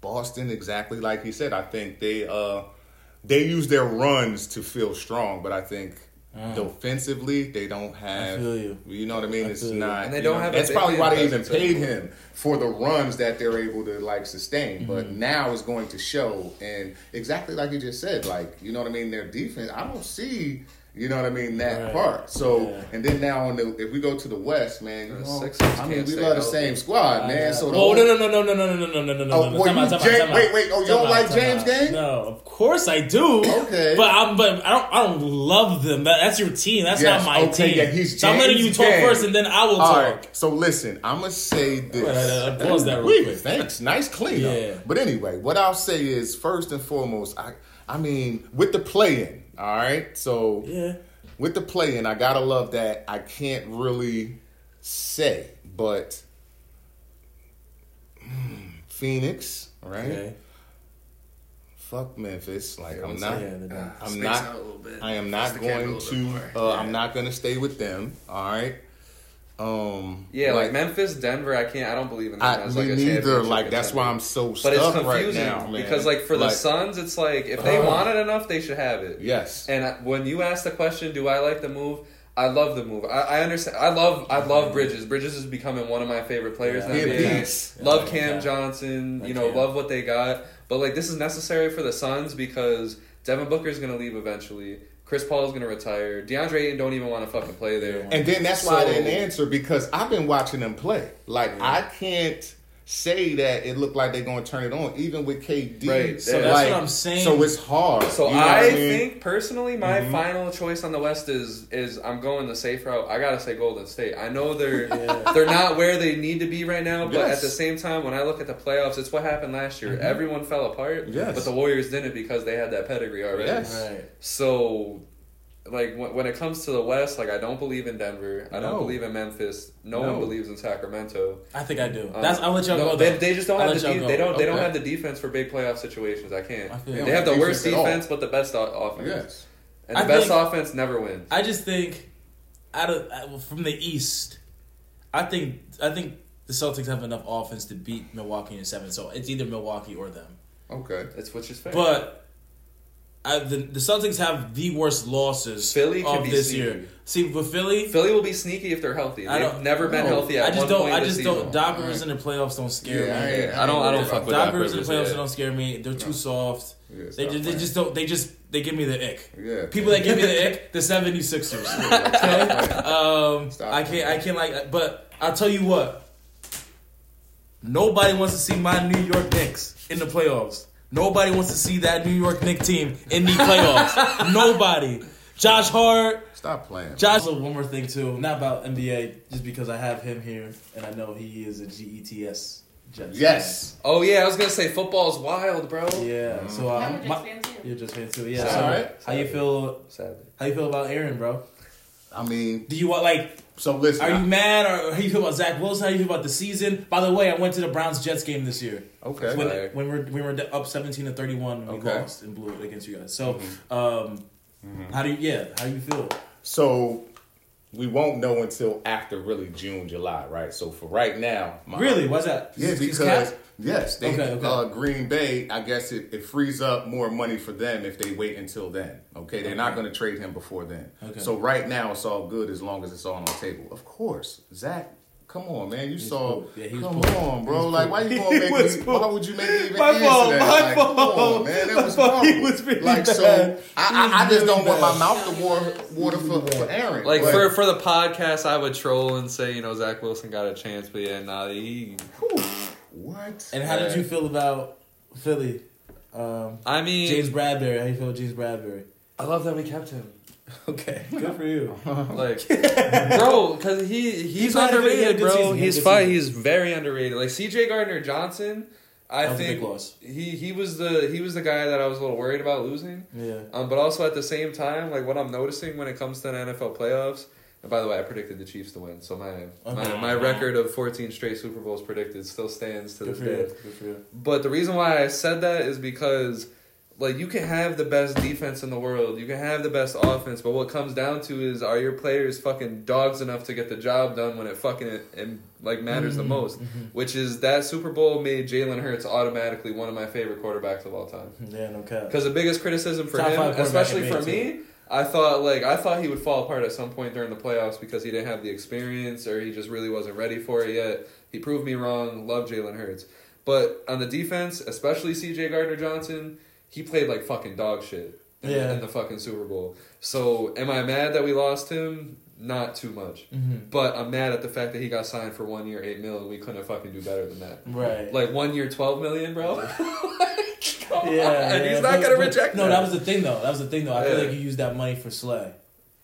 Boston, exactly like he said. I think they uh they use their runs to feel strong, but I think. Mm. Defensively, they don't have. feel you. know what I mean? I it's not. And they don't know, have That's probably why they even paid anymore. him for the runs that they're able to like sustain. But Mm-hmm. now it's going to show, and exactly like you just said, like you know what I mean. Their defense, I don't see. You know what I mean? That Right. part. So, Yeah. and then now on the if we go to the West, man, you The know, Sixers I mean, we stay love the same squad, man. So the Oh whole- no no no no no no no no no no no Oh, no! well, out, James- out. wait, wait, oh, you Time don't out, like time James. Gang? No, of course I do. Okay. but I'm but I don't I don't love them. That, that's your team. That's Yes, not my okay, team. yeah, he's so I'm letting you talk Gang. first, and then I will All talk. right. So listen, I'm gonna say this. Wait, uh, uh, pause that real quick. Thanks. Nice cleanup. Yeah. But anyway, what I'll say is first and foremost, I I mean with the play-in. All right. So Yeah. with the play-in, I gotta love that. I can't really say, but hmm, Phoenix, right? Okay. fuck Memphis. Like Yeah, I'm not. Yeah, they're done. I'm Space not. out a little bit. I am not the camera a going to. Uh, Yeah. I'm not going to stay with them. All right. Um. Yeah, like, Memphis, Denver, I can't. I don't believe in that. I, me like neither. championship Like that's why. I'm so But stuck it's right confusing now, because, like, for the Suns, it's like if they Ugh. want it enough, they should have it. yes, And I- when you ask the question, do I like the move? I love the move. I, I understand. I love. I love Bridges. Bridges is becoming one of my favorite players Yeah. in the NBA. beast. Love Cam yeah. Johnson. You know, love what they got. But like, this is necessary for the Suns because Devin Booker is gonna leave eventually. Chris Paul's gonna retire. DeAndre Ayton don't even want to fucking play there. And then that's why I didn't answer because I've been watching them play. Like Yeah. I can't say that it looked like they're going to turn it on, even with KD. Right. So that's like, what I'm saying. So it's hard. So You know I what mean? think personally, my Mhm. final choice on the West is is I'm going the safe route. I gotta say Golden State. I know they're Yeah. they're not where they need to be right now, but Yes. at the same time, when I look at the playoffs, it's what happened last year. Mhm. Everyone fell apart, Yes. but the Warriors didn't because they had that pedigree already. Yes. Right. So, like when, when it comes to the West, like I don't believe in Denver. I don't No. believe in Memphis. No, No. one believes in Sacramento. I think I do. Um, That's. I'll let y'all no, go. They, they just don't I'll have the de- they don't they don't have the defense for big playoff situations. I can't. I They. They have the worst defense, but the best o- offense. Yes. And the I best think- offense never wins. I just think out of uh, from the East, I think I think the Celtics have enough offense to beat Milwaukee in seven. So it's either Milwaukee or them. Okay. It's which is fair. But I, the, the Celtics have the worst losses Philly of this sneaky. year. See, with Philly, Philly will be sneaky if they're healthy. They've don't- never been no. healthy at I just one don't. point I just don't. Doc Rivers in the playoffs don't scare Yeah, me. I ain't- I don't- I don't fuck with worried Doc Doc Rivers in the playoffs yeah. don't scare me. They're too No. soft. Yeah, They, just, they just don't. They just they give me the ick. Yeah. People that give me the ick, the 76ers. Okay, um, Stop I can't. I can't like. But I'll tell you what. Nobody wants to see my New York Knicks in the playoffs. Nobody wants to see that New York Knicks team in the playoffs. Nobody. Josh Hart. Stop playing. Josh. Also, one more thing too, not about NBA, just because I have him here and I know he is a GETS. Jets Yes. Oh yeah, I was gonna say football's wild, bro. fan. Yeah. So uh, I'm a Jets my- fan too. you're just fan too. Yeah. It's So alright. how you feel? Sadly. How you feel about Aaron, bro? I mean, Do you want like? so listen. Are I- you mad or how you feel about Zach Wilson? How you feel about the season? By the way, I went to the Browns Jets game this year. okay. When, Right. when we're we were up seventeen to thirty one, we Okay. Mm-hmm. lost and blew it against you guys. So, um, how do you? Yeah, how do you feel? So we won't know until after really June, July, right? So for right now, my, Really? Why's that? Yeah, He's- he's because capped? yes, they Okay, okay. Uh, Green Bay. I guess it, it frees up more money for them if they wait until then. Okay, they're not going to trade him before then. Okay. So right now it's all good as long as it's all on the table. Of course, Zach. Come on, man. You He's saw. cool. Yeah, he come cool. on, bro. was like, cool. why you He gonna make was me? cool. Why would you make me even My answer fault, that? my like, fault. Come on, man. That My was fault. He was really like, so bad. I, He I, was I just really don't want my mouth to water, water for, for Aaron. Like But- for for the podcast, I would troll and say you know Zach Wilson got a chance, but yeah, nah, he. What? And how did you feel about Philly? Um, I mean, James Bradberry. How you feel, with James Bradberry? I love that we kept him. Okay, good for you. Like, bro, because he he's, He's had a good- he had a underrated, bro. season. He had a He's fine. He's very underrated. Like C.J. Gardner Johnson, I That was a think he he was the he was the guy that I was a little worried about losing. Yeah. Um, but also at the same time, like what I'm noticing when it comes to the NFL playoffs. And by the way, I predicted the Chiefs to win, so my my, Okay. my record of 14 straight Super Bowls predicted still stands to Good this day. you. Good for you. But the reason why I said that is because like you can have the best defense in the world, you can have the best offense, but what comes down to is are your players fucking dogs enough to get the job done when it fucking it, like matters the Mhm, most? mhm. Which is that Super Bowl made Jalen Hurts automatically one of my favorite quarterbacks of all time. Yeah, no cap. Because the biggest criticism for Top him, especially for me, I thought like I thought he would fall apart at some point during the playoffs because he didn't have the experience or he just really wasn't ready for it yet. He proved me wrong. Love Jalen Hurts, but on the defense, especially C.J. Gardner Johnson, he played like fucking dog shit. In, Yeah. in the fucking Super Bowl. So am I mad that we lost him? Not too much. Mhm. But I'm mad at the fact that he got signed for one year, eight mil, and we couldn't fucking do better than that. Right. Like one year, twelve million, bro. like, come yeah, on. yeah, he's not but- gonna but- reject No, that. that was the thing though. That was the thing though. I feel like you used that money for Slay.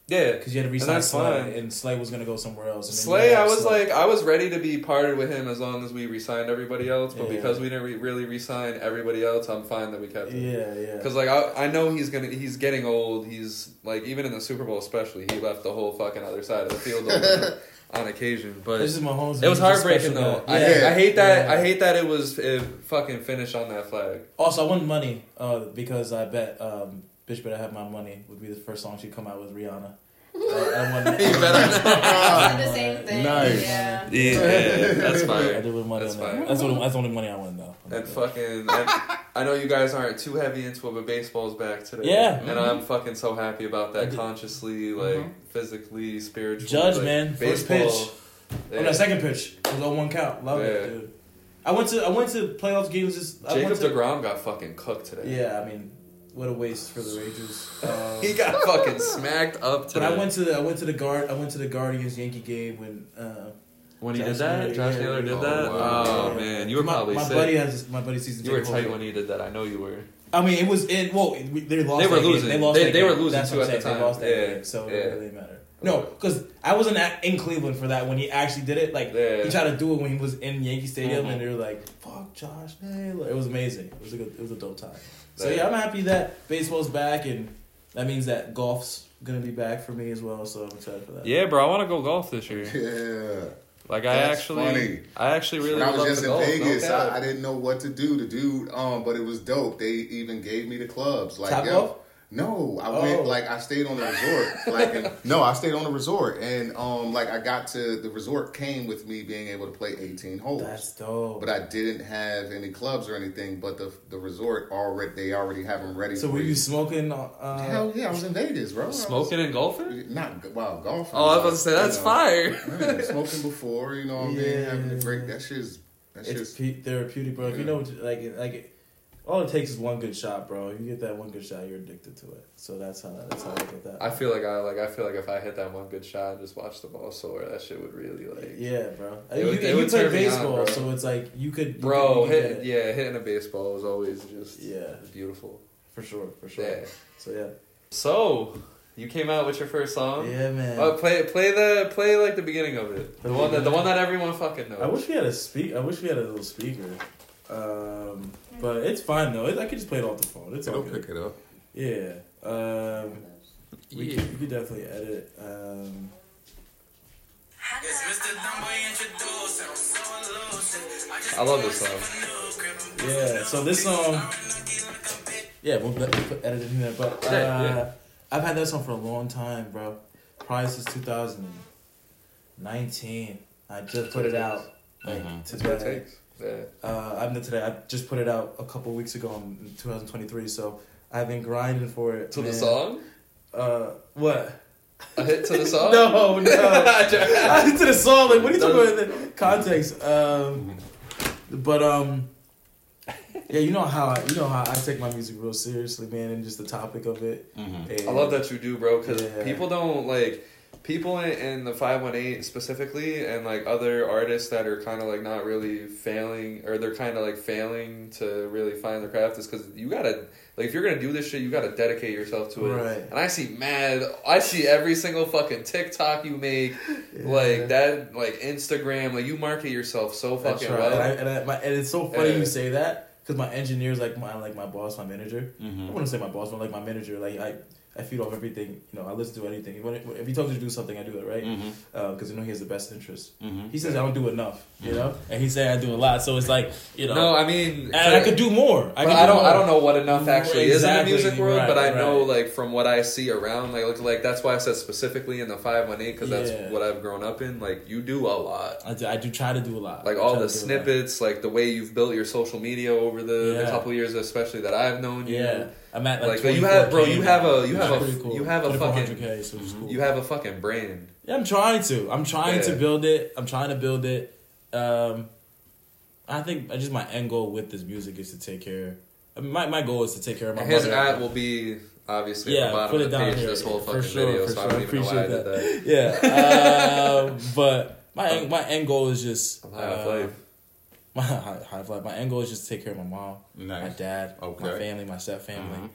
Yeah, because you had to resign that's Slay, fine. and Slay was gonna go somewhere else. And Slay, I was Slay. like, I was ready to be parted with him as long as we re-signed everybody else. But Yeah. because we didn't re- really re-sign everybody else, I'm fine that we kept him. yeah, yeah. Because like I, I know he's gonna he's getting old. He's like even in the Super Bowl especially, he left the whole fucking other side of the field open on occasion. But This is Mahomes. it was heartbreaking though. guy. I, hate, I hate that. Yeah. I hate that it was it fucking finished on that flag. Also, I won money uh, because I bet um, "Bitch Better Have My Money" would be the first song she'd come out with Rihanna. I, I won. You better the same thing. Nice. Yeah. Yeah, that's I did win money That's on that. fine. That's what. That's the only money I won though. And fucking, and I know you guys aren't too heavy into it, but baseball's back today. Yeah. and mm-hmm. I'm fucking so happy about that. Consciously, like mm-hmm. physically, spiritually. Judge, like, man. First pitch. Yeah. Oh, no, second pitch. It was on one count. Love it, dude. I went to I went to playoff games. Just I Jacob went to, Degrom got fucking cooked today. Yeah, I mean, what a waste for the Rangers. Um, he got fucking smacked up today. But I went to the I went to the guard I went to the Guardians Yankee game when uh, when he Josh did that. Naylor, Josh yeah. Naylor did Oh, that. wow. Oh yeah. man, you were my, probably my sick. buddy has my buddy season you were ticket tight holder. when he did that. I know you were. I mean, it was in. Well, they lost. They were that game. losing. They lost. They- they game. were losing, That's too, what I'm at the saying. They lost that Yeah. game, so Yeah. it really didn't matter. No, because I wasn't at, in Cleveland for that when he actually did it. Like Yeah. he tried to do it when he was in Yankee Stadium, Mhm. and they were like, "Fuck Josh Naylor." It was amazing. It was a good. It was a dope time. So Yeah. yeah, I'm happy that baseball's back, and that means that golf's gonna be back for me as well. So I'm excited for that. Yeah, bro. I want to go golf this year. Yeah. Like I That's actually, funny. I actually really when I was just to in golf. Vegas, no. I, I didn't know what to do. The dude, um, but it was dope. They even gave me the clubs. Like, Top yo, golf? No, I Oh. went like I stayed on the resort. like, and, no, I stayed on the resort, and um, like I got to the resort came with me being able to play eighteen holes. That's dope. but I didn't have any clubs or anything. But the the resort already they already have them ready. so for were you smoking? Uh, Hell yeah, I was in Vegas, bro. I was- Smoking and golfing? not wow, golfing. Oh, I was about to say that's fire. Yeah, smoking before, you know what I mean? Yeah. Having a great that shit's that it's shit's pe- therapeutic, bro. If you know, like, like, all it takes is one good shot, bro. If You get that one good shot, you're addicted to it. So that's how that's how I at that. I feel like I like I feel like if I hit that one good shot and just watch the ball soar, that shit would really like. yeah, bro. It you would- you, it would play me on, baseball, so it's like you could, you Bro, could, you hit, get yeah, hitting a baseball is always just yeah, beautiful. for sure, for sure. Yeah. So yeah, So, you came out with your first song. yeah, man. Oh, play play the play like the beginning of it. The one that the one that everyone fucking knows. I wish we had a speak. I wish we had a little speaker. Um, but it's fine though. It, I could just play it off the phone. It's all it'll good. pick it up. Yeah. Um, we Yeah. could, we could definitely edit. Um, I love this song. Yeah, so this song, yeah, we'll put, put edit it in there. But uh, Yeah, yeah. I've had that song for a long time, bro. Probably since 2019. I just put it out like Mhm. That's what it today. takes. Yeah. Uh, I'm not today. I just put it out a couple weeks ago in 2023. So I've been grinding for it. To the song? Uh, what? A hit to the song? No, no. I to the song. Like, what are you talking about? in the Context. Um, but um, yeah, you know how I, you know how I take my music real seriously, man, and just the topic of it. Mm-hmm. And I love that you do, bro, because Yeah. people don't like people in, in the five one eight specifically, and like other artists that are kind of like not really failing, or they're kind of like failing to really find their craft, is because you gotta like if you're gonna do this shit, you gotta dedicate yourself to it. Right. And I see mad, I see every single fucking TikTok you make, like that, like Instagram, like you market yourself so That's fucking right. well. And, I, and, I, my, and it's so funny Yeah. you say that because my engineer's like my like my boss, my manager. I Mm-hmm. wouldn't say my boss, but like my manager. Like I, I feed off everything. You know, I listen to anything. When, if he tells me to do something, I do it right Mm-hmm. because you know he has the best interest. Mm-hmm. He says I don't do enough, you know, and he said I do a lot. So it's like you know, no, I mean, and I could do more. I, But could I do don't. more. I don't know what enough actually is in the music world, right, but I know like from what I see around, like like, like that's why I said specifically in the five one eight because Yeah. that's what I've grown up in. Like you do a lot, I do, I do try to do a lot. like all the to do a lot. snippets, like the way you've built your social media over the, the couple years, especially that I've known you. Yeah, I'm at like, Like, you have- bro, you have a- you have a- cool. you have a fucking- 2400K, so cool. You have a fucking brand. Yeah, I'm trying to. I'm trying to build it. I'm trying to build it. Um, I think I just my end goal with this music is to take care. I mean, my my goal is to take care of my And his mother. ad will be obviously Yeah, the bottom put of it down page here. this whole fucking sure, video, so I sure. don't even know why I Appreciate did that. Yeah, um, but my end, my end goal is just I'm high off uh, life. my high, life. My end goal is just to take care of my mom, my Nice. dad, my family, my step family,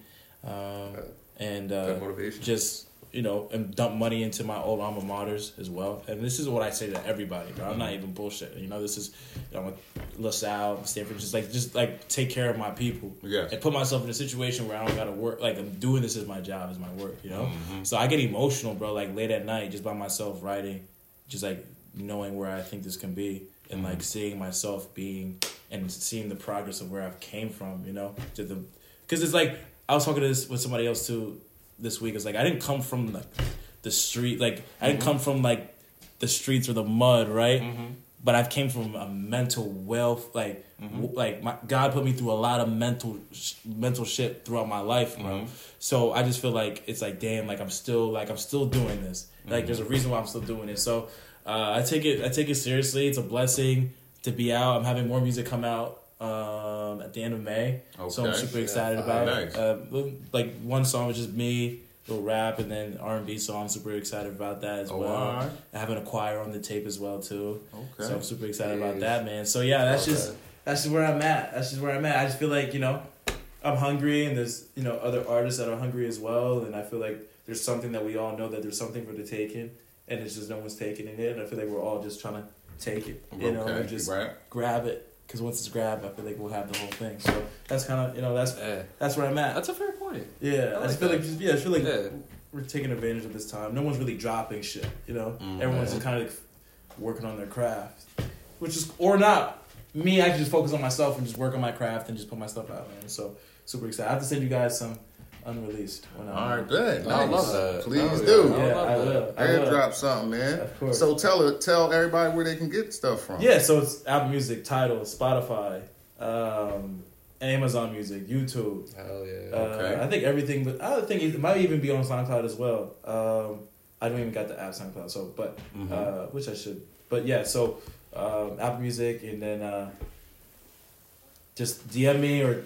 um, and uh, motivation. just you know, and dump money into my old alma maters as well. And this is what I say to everybody, bro. I'm not even bullshit. You know, this is you know, LaSalle, Stanford, just like just like take care of my people. Yes. And put myself in a situation where I don't gotta work like I'm doing this as my job, as my work, you know? Mm-hmm. So I get emotional, bro, like late at night, just by myself writing, just like knowing where I think this can be and Mm-hmm. like seeing myself being and seeing the progress of where I've came from, you know? To the because it's like I was talking to this with somebody else too this week. It's like I didn't come from like the street, like I didn't Mm-hmm. come from like the streets or the mud, right? But I've came from a mental wealth, like Mm-hmm. w- like my God put me through a lot of mental sh- mental shit throughout my life, bro. Mm-hmm. So I just feel like it's like damn, like I'm still like I'm still doing this. Like there's a Mm-hmm. reason why I'm still doing it. So uh, I take it I take it seriously. It's a blessing to be out. I'm having more music come out um, at the end of May. So I'm super excited fire. about it. Nice. Uh, like one song was just me, little rap, and then R and B. So I'm super excited about that as Oh, well. alright. Having a choir on the tape as well too. Okay. So I'm super excited about that, man. So yeah, that's Okay. just that's just where I'm at. That's just where I'm at. I just feel like you know, I'm hungry, and there's you know other artists that are hungry as well, and I feel like there's something that we all know that there's something for the taking, and it's just no one's taking it. And I feel like we're all just trying to take it, you know, okay. just right. grab it. Because once it's grabbed, I feel like we'll have the whole thing. So that's kind of you know that's Yeah. that's where I'm at. That's a fair point. Yeah, I, I just like feel like that. just, yeah, I feel like Yeah. we're taking advantage of this time. No one's really dropping shit, you know. Mhm. Everyone's just kind of like working on their craft, which is or not. Me, I can just focus on myself and just work on my craft and just put my stuff out, man. So super excited. I have to send you guys some unreleased. When I'm, All right, good. I love that. Please Oh, do. yeah. Yeah, love I that. will. I will. Airdrop something, man. Of course. So tell it, tell everybody where they can get stuff from. Yeah, so it's Apple Music, Tidal, Spotify, um, Amazon Music, YouTube. Hell yeah. Uh, Okay. I think everything, but I think it might even be on SoundCloud as well. Um, I don't even got the app SoundCloud, so but Mhm. uh, which I should. But yeah, so um, Apple Music, and then uh, just DM me or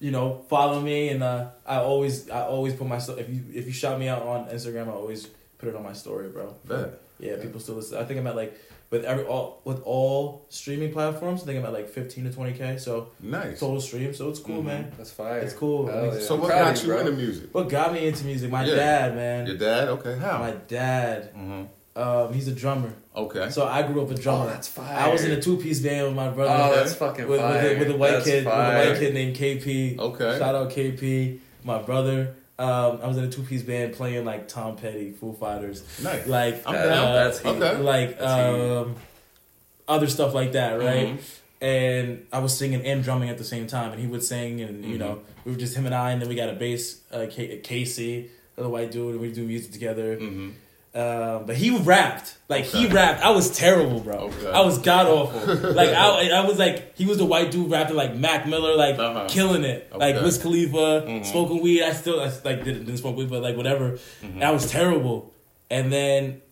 you know follow me, and uh, I always I always put my stuff. If you if you shout me out on Instagram, I always put it on my story, bro. Bet. Yeah, people still listen. I think I'm at like with every all with all streaming platforms. I think I'm at like 15 to 20 k. So Nice. total stream. So it's cool, Mhm. man. That's fire. It's cool. Hell yeah. So what got of you bro. into music? What got me into music? My Yeah. dad, man. Your dad? Okay. How? My dad. hmm Um, he's a drummer. Okay. So I grew up a drummer. Oh, that's fire. I was in a two piece band with my brother. Oh, that's fucking with, with, fire. a, with a white That's kid, with a white kid named KP. Okay. Shout out KP, my brother. Um, I was in a two piece band playing like Tom Petty, Foo Fighters, Nice. like I'm uh, down. That's heat. Okay. like That's heat. um, other stuff like that, right? Mhm. And I was singing and drumming at the same time, and he would sing, and you Mhm. know, we were just him and I, and then we got a bass, uh, K- Casey, the white dude, and we do music together. Mhm. Um, but he rapped, like he rapped. I was terrible, bro. Okay. I was god awful. like I, I was like he was the white dude rapping like Mac Miller, like Uh-huh. killing it, like Okay. Wiz Khalifa, Mhm. smoking weed. I still I, like didn't, didn't smoke weed, but like whatever. Mhm. And I was terrible. And then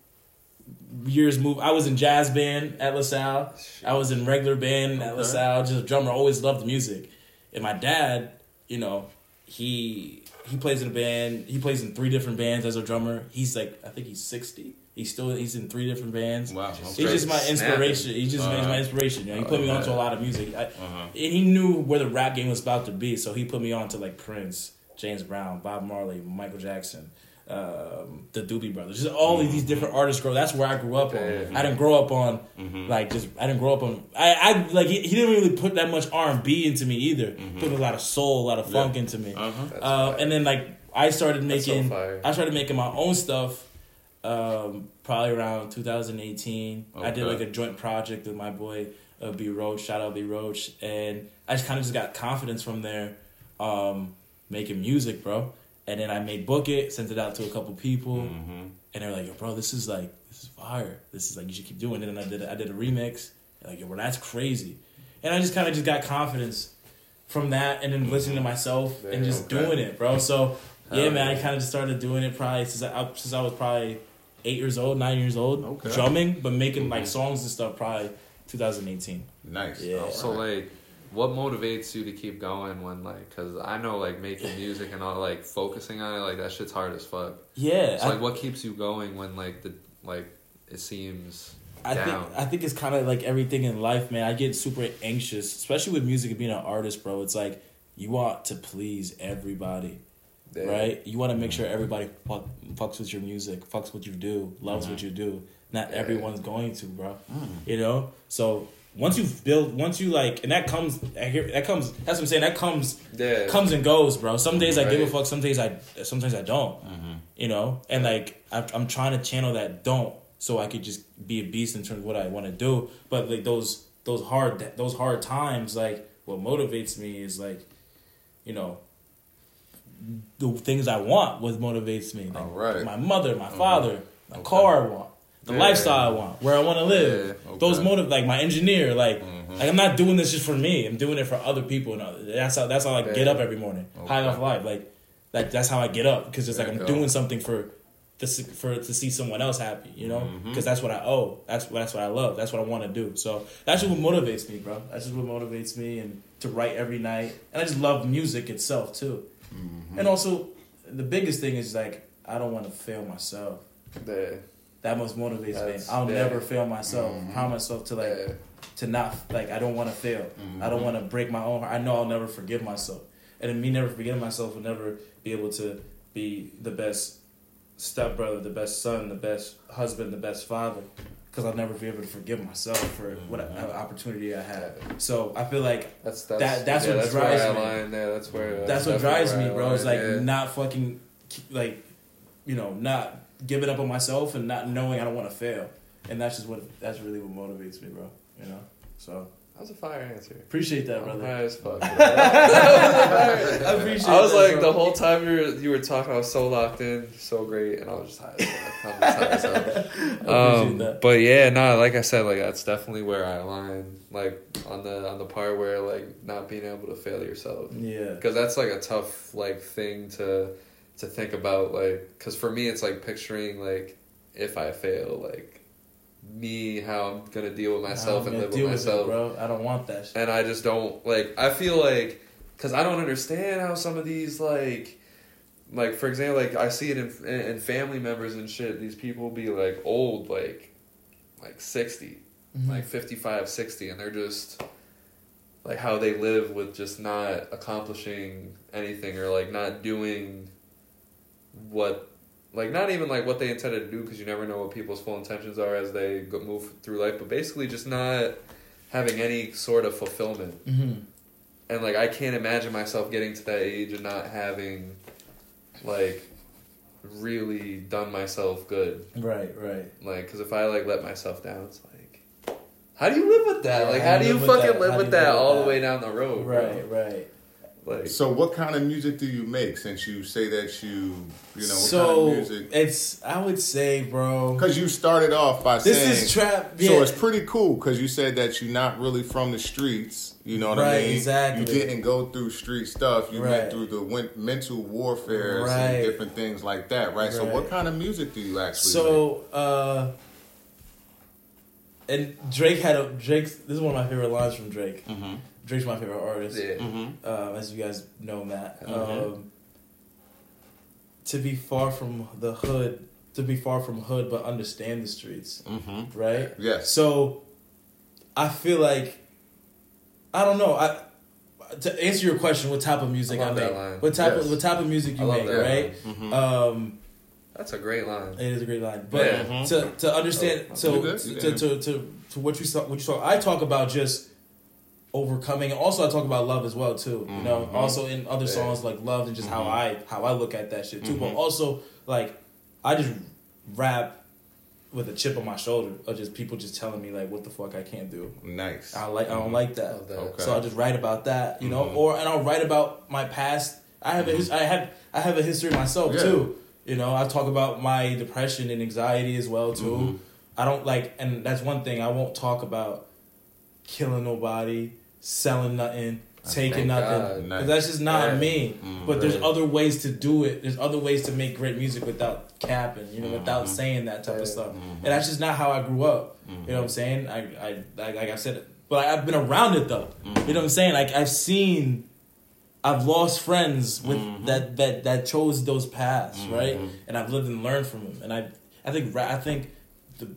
years move. I was in jazz band at LaSalle. I was in regular band at Okay. LaSalle. Just a drummer. Always loved music. And my dad, you know, he he plays in a band. He plays in three different bands as a drummer. He's like I think he's sixty. He's still he's in three different bands. Wow. He's just my Snapping. inspiration. He just he's my inspiration. You know, he put me onto a lot of music. I, Uh-huh. and he knew where the rap game was about to be, so he put me on to like Prince, James Brown, Bob Marley, Michael Jackson, um, the Doobie Brothers, just all of these different artists. Grow. That's where I grew up on. Yeah. I didn't grow up on Mhm. like just. I didn't grow up on. I, I like he, he didn't really put that much R and B into me either. Put a lot of soul, a lot of Mm-hmm. Yeah. funk into me. Uh-huh. Uh, and then like I started That's so making. I started making my own stuff. Um, probably around 2018. I did like a joint project with my boy uh, B Roach. Shout out B Roach, and I just kind of just got confidence from there, um, making music, bro. And then I made book it, sent it out to a couple people, Mhm. and they're like, "Yo, bro, this is like this is fire. This is like you should keep doing it." And I did I did a remix. Like, "Yo, bro, that's crazy," and I just kind of just got confidence from that, and then listening to myself and just Okay. doing it, bro. So yeah, man, I kind of just started doing it probably since I since I was probably eight years old, nine years old, Okay. drumming, but making like Mhm. songs and stuff probably 2018. Nice. Yeah. All So like, what motivates you to keep going when like? Because I know like making music and all like focusing on it like that shit's hard as fuck. Yeah, So I- like, what keeps you going when like the like it seems I think? I think it's kind of like everything in life, man. I get super anxious, especially with music and being an artist, bro. It's like you want to please everybody, right? You want to make sure mm-hmm. everybody fuck, fucks with your music, fucks what you do, loves what mm-hmm. you do. Not Yeah. everyone's going to, bro. Mm. You know, so once you build, once you like, and that comes, I hear that comes. That's what I'm saying. That comes Yeah. comes and goes, bro. Some days I give a fuck. Some days I, sometimes I don't. Mm-hmm. You know, and like I, I'm trying to channel that don't, so I could just be a beast in terms of what I want to do. But like those those hard those hard times, like what motivates me is like, you know, the things I want. What motivates me? Like All right. my mother, my mm-hmm. father, the car I want, the Yeah. lifestyle I want, where I want to live. Yeah, okay. Those motive, like my engineer, like, like I'm not doing this just for me. I'm doing it for other people, and other- that's how that's how I get Yeah. up every morning, high Okay. off life. Like, like that's how I get up because it's like I'm doing something for this for to see someone else happy, you know, Mm-hmm. because that's what I owe. That's that's what I love. That's what I want to do. So that's just what motivates me, bro. That's just what motivates me, and to write every night. And I just love music itself too. Mm-hmm. And also, the biggest thing is like I don't want to fail myself. Yeah. That much motivates me. That's- I'll yeah. never fail myself. Mm-hmm. Promise myself to like Yeah. to not like I don't want to fail. Mm-hmm. I don't want to break my own heart. I know I'll never forgive myself, and me never forgiving myself will never be able to be the best stepbrother, the best son, the best husband, the best father, because I'll never be able to forgive myself for mm-hmm. what uh, opportunity I had. So I feel like That's that's That- that's yeah, what that's drives me. Yeah, that's where. that's what drives me, bro. It's like not fucking like you know not giving up on myself and not knowing I don't want to fail, and that's just what that's really what motivates me, bro. You know, so That was a fire answer. appreciate that, I'm brother. high as fuck. I appreciate. I was that, like bro. the whole time you were you were talking, I was so locked in, so great, and I was just high. As fuck. I'm high as Um, that. but yeah, no, like I said, like that's definitely where I align. Like on the on the part where like not being able to fail yourself, Yeah. because that's like a tough like thing to to think about. Like, because for me, it's like picturing like if I fail, like me, how I'm gonna deal with myself and live with myself it, bro. I don't want that shit. and I just don't like. I feel like because I don't understand how some of these like, like for example, like I see it in in family members and shit. These people be like old, like like 60 Mhm. like 55, 60, and they're just like how they live with just not accomplishing anything or like not doing what like not even like what they intended to do because you never know what people's full intentions are as they go, move through life but basically just not having any sort of fulfillment Mhm. and like I can't imagine myself getting to that age and not having like really done myself good Right, right. like because if I like let myself down it's like how do you live with that Yeah, like how how do you you live with fucking that? live How with that live with all that? the way down the road bro? Right, right. Like So, what kind of music do you make? Since you say that you, you know, what so kind of music? it's I would say, bro. Because you started off by This saying, is trap. Yeah. so it's pretty cool because you said that you're not really from the streets. You know what I mean? exactly. You didn't go through street stuff. You went through the win- mental warfare Right. and different things like that, right? So, what kind of music do you actually? So, uh, and Drake had a Drake's. This is one of my favorite lines from Drake. Mm-hmm. Drake's my favorite artist. yeah Mm-hmm. uh, as you guys know, Matt. Mhm. Um, to be far from the hood, to be far from hood, but understand the streets, Mm-hmm. right? Yes. So, I feel like, I don't know. I to answer your question, what type of music I I, make? What type Yes. of what type of music you make, that right? Mhm. Um, that's a great line it is a great line, but Yeah. to to understand, Oh, so to, to, to to to what you saw, what you saw, I talk about just overcoming. Also, I talk about love as well too. You know, Mhm. also in other Yeah. songs like love and just how Mhm. I how I look at that shit too. But Mhm. also like I just rap with a chip on my shoulder of just people just telling me like what the fuck I can't do. Nice. I like I don't like that. That. Okay. So I just write about that, you know, Mhm. or and I'll write about my past. I have a his, I have I have a history myself Yeah. too. You know, I talk about my depression and anxiety as well too. I don't like, and that's one thing I won't talk about killing nobody, selling nothing, taking nothing. God. 'Cause Nice. That's just not Yeah. me. Mhm. But there's Right. other ways to do it. There's other ways to make great music without capping, you know, without Mhm. saying that type Yeah. of stuff. Mhm. And that's just not how I grew up. You know what I'm saying? I, I like, like I said, but I've been around it though. You know what I'm saying? Like I've seen, I've lost friends with Mhm. that that that chose those paths, right? Mhm. And I've lived and learned from them. And I, I think, I think the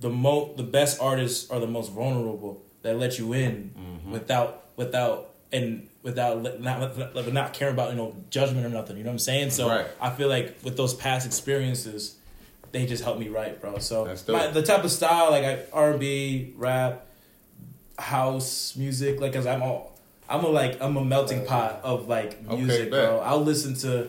the mo the best artists are the most vulnerable that let you in Mhm. without without and without not not, not caring about you know judgment or nothing. You know what I'm saying? So Right. I feel like with those past experiences, they just helped me write, bro. So my, the type of style like R and B, rap, house music, like, cause I'm all I'm a like I'm a melting pot of like Okay, music, bet. bro. I'll listen to.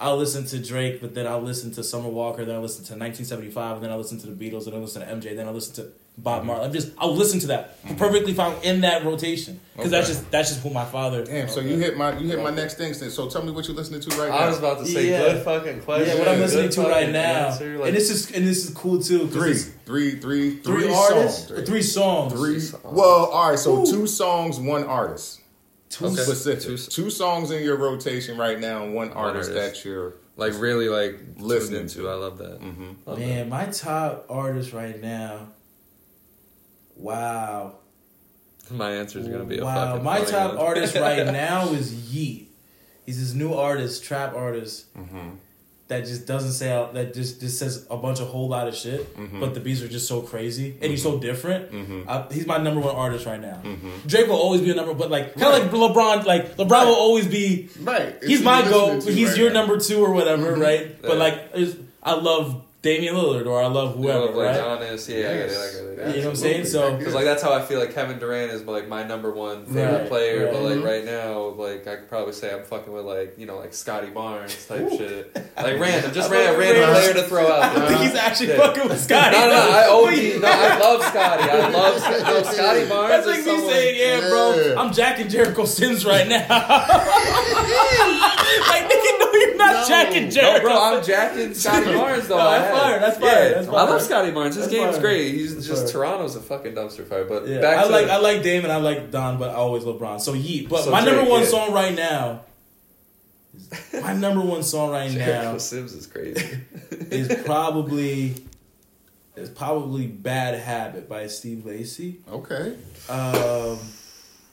I'll listen to Drake, but then I'll listen to Summer Walker, then I'll listen to 1975, and then I'll listen to the Beatles, and then I'll listen to MJ, then I'll listen to Bob Marley. I'm just I'll listen to that perfectly fine in that rotation because that's just that's just who my father. Damn, so you hit my you hit my next thing. So tell me what you're listening to right now. I was about to say Yeah. good fucking question. Yeah, what I'm listening good to right now, answer, like- and this is and this is cool too. three, it's three, three, three, three artists, songs. or three songs, Three. songs. Well, all right. So Ooh. two songs, one artist. two. Okay. Specific. Two Two, songs in your rotation right now, and one artist, artist. that you're. like really like Listening listening to. to. I love that. Mm-hmm. Love Man, my top artist right now. Wow. My answer is gonna be a wow. fucking My top one. artist right now is Yeat. He's this new artist, trap artist. hmm that just doesn't say out that just just says a bunch of whole lot of shit, Mhm. but the beats are just so crazy and he's so different. Mhm. Uh, he's my number one artist right now. Mhm. Drake will always be a number, but like kind of like LeBron, like LeBron will always be. Right. It's He's my you're go. He's right your now. number two or whatever, right? But Yeah. like, I love Damian Lillard or I love whoever, love, like right? Giannis, yeah, I get it, I get it. You know what I'm saying? So- Because like that's how I feel like Kevin Durant is like my number one favorite Right, player, right. but like Mhm. right now, like I could probably say I'm fucking with like you know like Scottie Barnes type shit, like random, just random, love random player to throw out. I there. think he's actually Yeah. fucking with Scottie. No, no, no, I But OG, you- no, I love Scottie. I love no, Scottie Barnes. That's is like me someone- saying, yeah, bro, Yeah. I'm jacking Jericho Sims right now. like, nigga, no, you're not No. Jericho. bro, I'm jacking Scottie Barnes though. No, I that's have. fire, that's fire, Yeah, that's I love Scottie Barnes. His That's game's fire. great. He's That's just fire. Toronto's a fucking dumpster fire. But Yeah, back I to like I like Dame and I like Don, but I always LeBron. So Yeat. But So my number one yeah. song right now, my number one song right Jericho now Sims is crazy. is probably is probably Bad Habit by Steve Lacy. Okay. Um,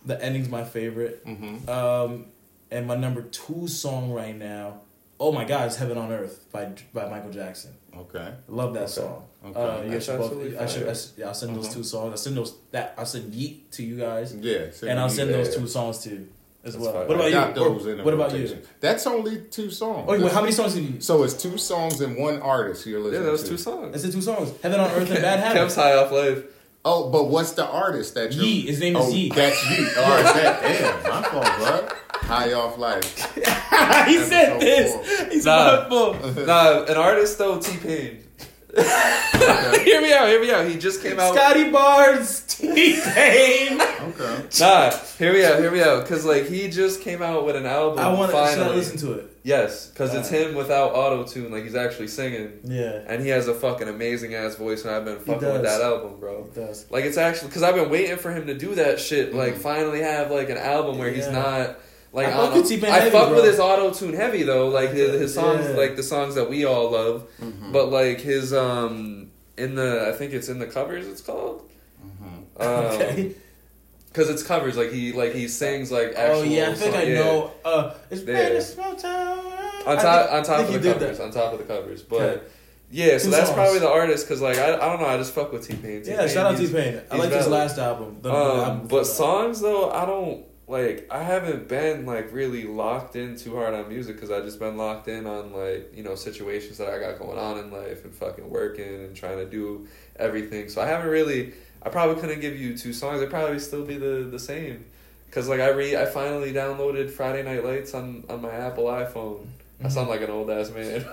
the ending's my favorite. hmm Um, and my number two song right now, oh my God, It's Heaven on Earth by by Michael Jackson. Okay. Love that Okay. song. Okay. Uh, you should both, absolutely I should. I should yeah, I'll send those Mhm. two songs. I'll send those that I'll send Yeat to you guys, Yeah. and I'll send those two songs to you as That's well. fire. What I about got you? those in what about you? rotation. That's only two songs. Oh, wait, how many songs did you? So it's two songs and one artist you're yeah, listening that was to. two songs. I said two songs: Heaven on Earth and Bad Kemp's Habit. high off life. Oh, but what's the artist that you're? Yeat. His name is oh, Yeat. That's Yeat. All right, that, damn, my fault, bro. High off life. he said Episode this. He's Nah. nah. Nah, an artist though, T Pain. hear me out, hear me out. He just came out. Scottie Barnes, T Pain. Okay. Nah, hear me out, hear me out. Cause like he just came out with an album. I want to. Finally. listen to it? Yes, because it's Alright. him without auto tune. Like he's actually singing, Yeah. and he has a fucking amazing ass voice. And I've been fucking with that album, bro. It does. Like it's actually because I've been waiting for him to do that shit. Like Mhm. finally have like an album where he's not like I on- fuck with I heavy, fuck bro. with his auto tune heavy though. Like his, his songs, Yeah. like the songs that we all love. Mhm. But like his um in the I think it's in the covers. It's called Mhm. um, Okay. because it's covers. Like he like he sings like actual. Oh yeah, I think song- I yeah. know. Uh, it's Yeah. been a small town. on top think- on top of the covers that. on top of the covers but Okay. yeah so Two that's songs. probably the artist because like I, I don't know i just fuck with t-pain Yeah, shout out T Pain. I he's like his last album. The- the album um, but songs though i don't like i haven't been like really locked in too hard on music because i just been locked in on like you know situations that i got going on in life and fucking working and trying to do everything so i haven't really i probably couldn't give you two songs it'd probably still be the the same because like i re i finally downloaded friday night lights on on my apple iphone I sound like an old ass man.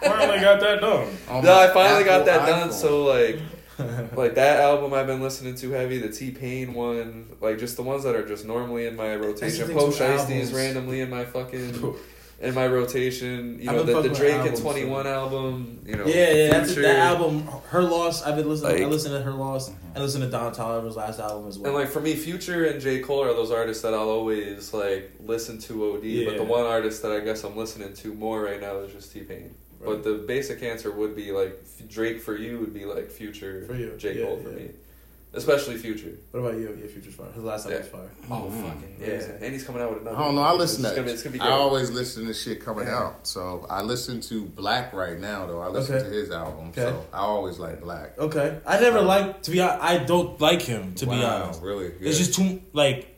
finally got that done. No, I finally got Apple that done. So like, like that album I've been listening to heavy. The T Pain one, like just the ones that are just normally in my rotation. thing Post too, Shiesties albums. randomly in my fucking in my rotation. You know the, the fucking with Drake and Twenty One so- album. You know, Yeah, yeah, that's Future. that album. Her loss. I've been listening. I Like- listened to her loss and mm-hmm. listened to Don Toliver's last album as well. And like for me, Future and J Cole are those artists that I'll always like listen to OD. But the one artist that I guess I'm listening to more right now is just T Pain. Right. But the basic answer would be like Drake for you would be like Future, For you, J yeah, Cole for yeah. me, especially Future. what about you? Your future's fire. His last album was Yeah. fire. Oh Mhm. fucking yeah! Amazing. And he's coming out with another. I don't know. I listen it's to. Gonna be, it's gonna be I always listen to shit coming Yeah. out. So I listen to Black right now, though. I listen Okay. to his album. Okay. So I always like Black. Okay, I never like to be. hon- I don't like him to be Wow, honest. really? It's just too like.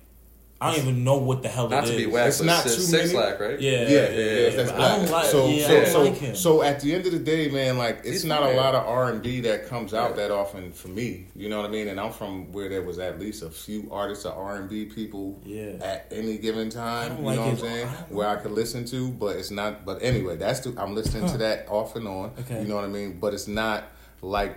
I don't even know what the hell Not it to be is. whacked, It's but not too Six many. Lack, right? Yeah, Yeah, yeah, yeah, that's I don't like- so, yeah, so, I don't so, like him. so at the end of the day, man, like it's He's not fire. a lot of R and B that comes out Yeah. that often for me. You know what I mean? And I'm from where there was at least a few artists of R and B people Yeah. at any given time. You like know what I'm saying? I Where I could listen to, but it's not. But anyway, that's the, I'm listening Huh. to that off and on. Okay. You know what I mean? But it's not like.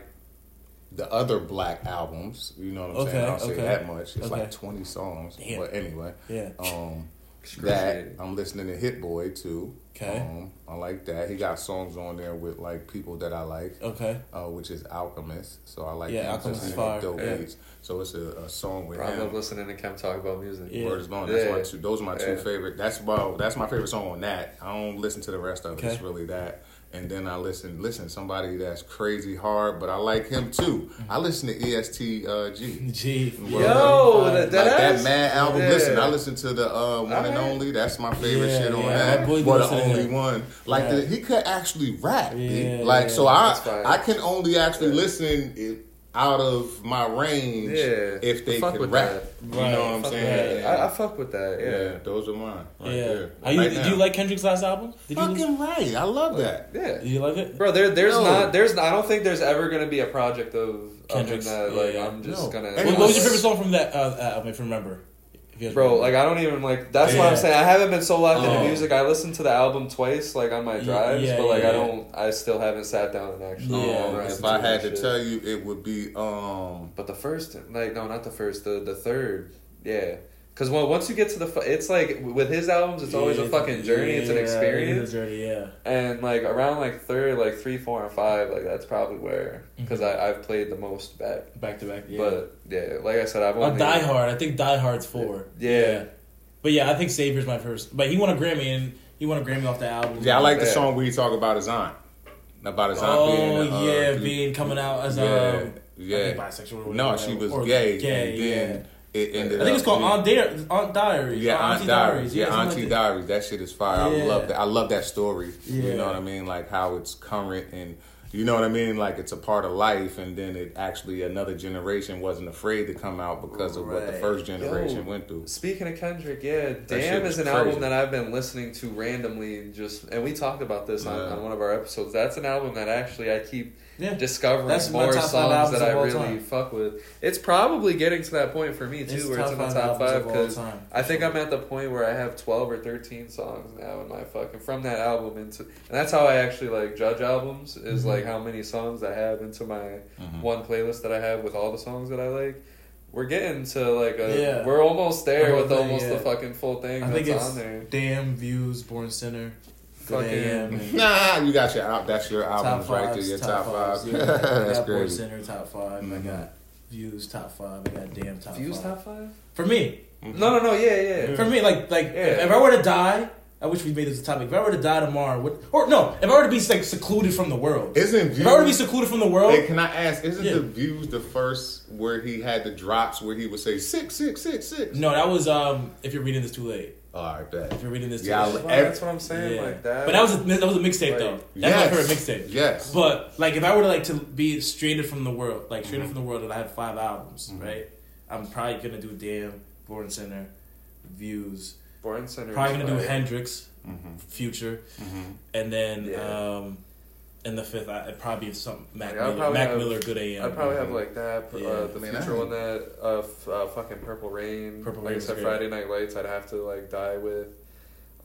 The other black albums, you know what I'm Okay, saying? I'll say okay. that much. It's Okay. like 20 songs. Damn. But anyway, Yeah. um, that I'm listening to Hit Boy too. Okay. Um, I like that. He got songs on there with like people that I like, Okay. uh, which is Alchemist. So I like Yeah, Alchemist is fire. dope Yeah. beats. So it's a, a song with Bro, I love him. listening to Kem talk about music. Yeah. Word is bone. That's Yeah. my two. Those are my two Yeah. favorite. That's well. That's my favorite song on that. I don't listen to the rest of it. Okay. It's really that. And then I listen. Listen, somebody that's crazy hard, but I like him too. I listen to EST uh, G. G. Yo, Fire. that- like that mad album. Yeah. Listen, I listen to the uh, one and only. That's my favorite Yeah, shit on yeah, that. my boy But the only one, like Yeah. the, he could actually rap. Yeah, like so, I. I can only actually listen it, out of my range Yeah. if they Fuck can rap. that. You know what I'm Fuck saying? with that. I, I fuck with that. yeah. Yeah. those are mine right yeah. there. Are you, Right do you like Kendrick's last album? Did you, Fucking right. I love that. Yeah. did you like it? Bro, there, there's No. not, there's, I don't think there's ever gonna be a project of, of Kendrick's, that, like, yeah. I'm just No. gonna. And What, what was your favorite song from that uh, album? If you remember, if you guys Bro, like I don't even like. That's what I'm saying. I haven't been so locked Oh. into music. I listened to the album twice, like on my drives, yeah, but like yeah, I don't. I still haven't sat down and actually. Yeah, Um, listened if I had to shit. tell you, it would be um. But the first, like, no, not the first. The the third, yeah. Because well, once you get to the, fu- it's like with his albums, it's always a fucking journey. it's an experience. It is a journey, yeah. And like around like third, like three, four, and five, like that's probably where because Mhm. I I've played the most back. Back to back, yeah. But yeah, like I said, I've only Die Hard. I think Die Hard's four. Yeah. But yeah, I think Savior's my first. But he won a Grammy and he won a Grammy off the album. Yeah, I like the Yeah. song where you talk about his aunt. About his aunt Oh being. uh, yeah, being coming out as Yeah, um, yeah. I think bisexual. Or No, she was or gay, Gay, and then it ended I think it's called Aunt, Di- Aunt Diaries. Yeah, Aunt Diaries. Yeah, something Auntie like. Diaries. That shit is fire. I love that. I love that story. You know what I mean? Like how it's current and you know what I mean? Like it's a part of life, and then it actually another generation wasn't afraid to come out because of what the first generation Yo. went through. Speaking of Kendrick, yeah, Damn is an crazy. album that I've been listening to randomly. Just and we talked about this on, on one of our episodes. That's an album that actually I keep Yeah. discovering That's more songs that I really time. fuck with. It's probably getting to that point for me too, It's where it's in the top five because. I think I'm at the point where I have twelve or thirteen songs now in my fucking from that album into, and that's how I actually like judge albums is Mhm. like how many songs I have into my Mhm. one playlist that I have with all the songs that I like. We're getting to like a, Yeah. we're almost there The whole with thing, almost yeah. the fucking full thing I that's think it's on there. Damn Views, Born Sinner, Good Fucking- Nah, you got your al- that's your albums right there. Your top, fives, five. Yeah. I got Born crazy. Sinner top 5 Mhm. I got Views top five. I got Damn top Views five. top five? For me, No, no, no. Yeah, yeah. for me, like like Yeah. if, if I were to die, I wish we made this a topic. If I were to die tomorrow, what, or no, if I were to be like secluded from the world, Isn't if I were to be secluded from the world, Hey, can I ask? Isn't Yeah. the views the first where he had the drops where he would say six, six, six, six? no, that was um. If you're reading this too late, All right, bet. if you're reading this too Yeah, late. I'll- that's what I'm saying. Yeah. Like that. But that was a that was a mixtape Like, though. That's yes. my favorite mixtape. Yes. But like, if I were to like to be straighted from the world, like straighted Mhm. from the world, and I had five albums, Mhm. right? I'm probably gonna do Damn, Born Sinner, Views. Born Sinner. Probably is gonna do fire. Hendrix, hmm Future, hmm and then Yeah. um, and the fifth, I, probably be some Mac Like, Miller. Mac have- Miller, Good AM. I'd probably have like that. Yeah. uh, the I mean, future I- one that uh, f- uh, fucking Purple Rain. Purple like I said. Friday Night Lights. I'd have to like die with.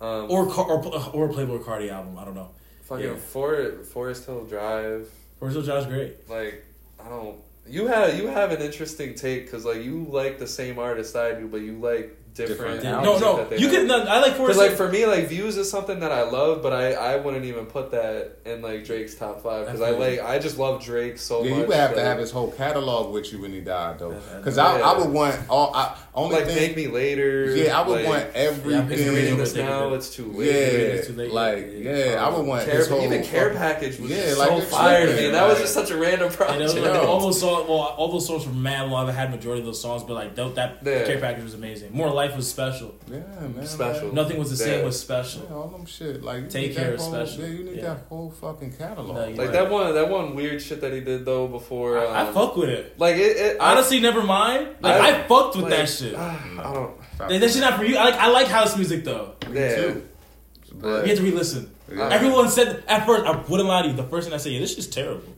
Um, or Car- or or Playboi Carti album. I don't know. fucking yeah. For- Forest Hill Drive. Forest Hill Drive's great. Like I don't. You have you have an interesting take because like you like the same artist I do, but you like different. Different No, no, that they you have. could. No, I like Because Forest like for me, like views is something that I love, but I, I wouldn't even put that in like Drake's top five because I like I just love Drake so Yeah, much. you would have to have his whole catalog with you when he died, though. Yeah, Because yeah. I, I would want all. I, only like thing, make me later. Yeah, I would like, want Yeah, I'm If you're everything. reading this now, it's too late. Yeah, late. It's too late. like yeah, I would want Care, his whole even Care Package was Yeah, just like so it's fire to me, and that was just such a random And it was project. like, Yo. all those songs, well, all those songs were mad long. I had majority of those songs, but like that, that care package was amazing. More life was special. Yeah, man. Special. like, Nothing was the same. Yeah. Was special. Yeah, all them shit. Like you Take need Care that is whole, special. Yeah, you need Yeah. that whole fucking catalog. No, Like right. that one, that one weird shit that he did though before. Um, I, I fuck with it. Like it, it Honestly, never mind. Like I- I, fucked with like, that shit. I don't. That, that shit not for you. I like I like house music though. Me Yeah. too. But You have to re-listen. Yeah. Everyone said at first I wouldn't lie to you. The first thing I said, yeah, this is terrible.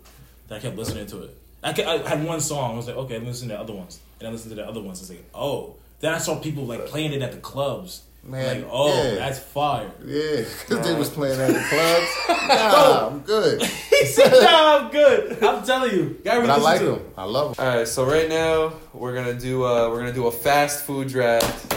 Then I kept listening to it. I, kept, I had one song. I was like, okay, listen to the other ones, and I listened to the other ones. I was like, oh. Then I saw people like playing it at the clubs. Man, like, oh, yeah. that's fire. yeah, because they was playing at the clubs. Nah, I'm good. He said, "No, I'm good. I'm telling you, gotta But I like them. I love them. All right, so right now we're gonna do uh, we're gonna do a fast food draft.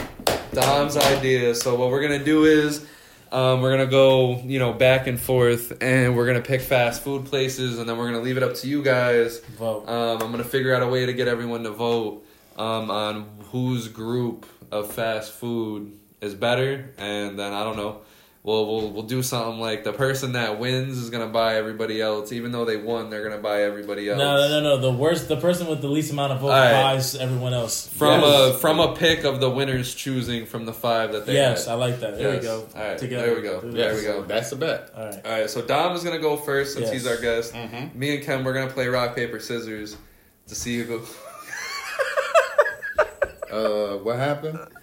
Dom's idea. So what we're gonna do is um, we're gonna go you know back and forth, and we're gonna pick fast food places, and then we're gonna leave it up to you guys. Vote. Um, I'm gonna figure out a way to get everyone to vote um, on whose group of fast food is better, and then I don't know. We'll, we'll we'll do something like the person that wins is gonna buy everybody else, even though they won, they're gonna buy everybody else. No, no, no, no. The worst, the person with the least amount of votes All right. buys everyone else. From yes. a from a pick of the winners choosing from the five that they yes, had. I like that. There Yes. we go. All right, Together. there we go. Do Yeah, this. there we go. That's the bet. All right. All right, so Dom is gonna go first since Yes. he's our guest. Mm-hmm. Me and Kem, we're gonna play rock paper scissors to see who. Uh, what happened?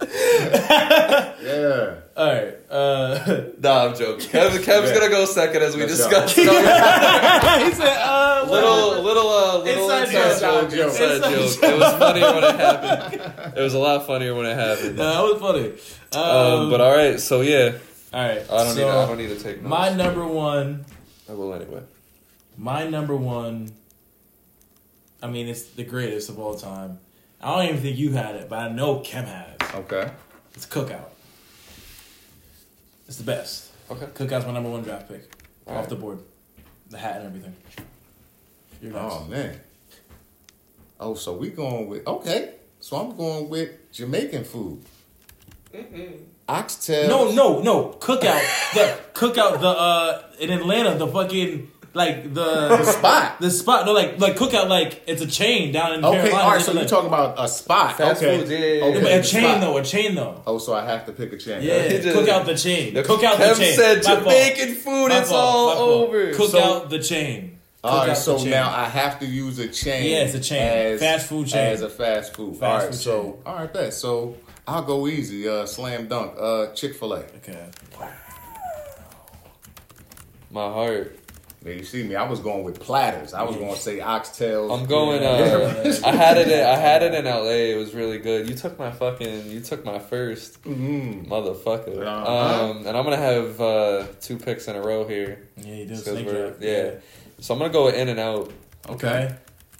yeah. All right. Uh, nah, I'm joking. Kev, Kev's Yeah. gonna go second as we Let's discussed. he said, uh, little, little, uh, little Inside inside, joke. joke. Inside Inside joke. joke. It was funnier when it happened. It was a lot funnier when it happened. No, that was funny. Um, Um, but all right, so yeah, all right. I don't so need. To, I don't need to take notes. My number one. I will anyway. My number one. I mean, it's the greatest of all time. I don't even think you had it, but I know Kem has. Okay. It's Cookout. It's the best. Okay. Cookout's my number one draft pick. All off right. the board. The hat and everything. You're next. Oh man. Oh, so we going with okay. So I'm going with Jamaican food. Oxtail. No, no, no. Cookout. the cookout. The uh in Atlanta. The fucking like the The spot. The spot. No, like like cookout. Like it's a chain down in Okay, Carolina. all right. So Like- you're talking about a spot. Fast okay. food, yeah, yeah, yeah. Okay, a chain spot. though. A chain though. Oh, so I have to pick a chain. Yeah, He just- cook out the chain. The- Cook out Kev the chain. said My fault. Food. My it's fault, all my over. Cook So- out the chain. Cook All out right, the so now I have to use a chain. Yeah, it's a chain. As, Fast food chain. As a fast food. Fast all right, food so chain. all right, bet. So I'll go easy. Uh, slam dunk. Uh, Chick Fil A. Okay. Wow. My heart. There you see me. I was going with platters. I was going to say oxtails. I'm going. Uh, I had it. In, I had it in L.A. It was really good. You took my fucking. You took my first Mm. motherfucker. Uh-huh. Um, and I'm gonna have uh, two picks in a row here. Yeah, you do Just 'cause snake we're- draft. yeah. So I'm gonna go with In and Out. Okay.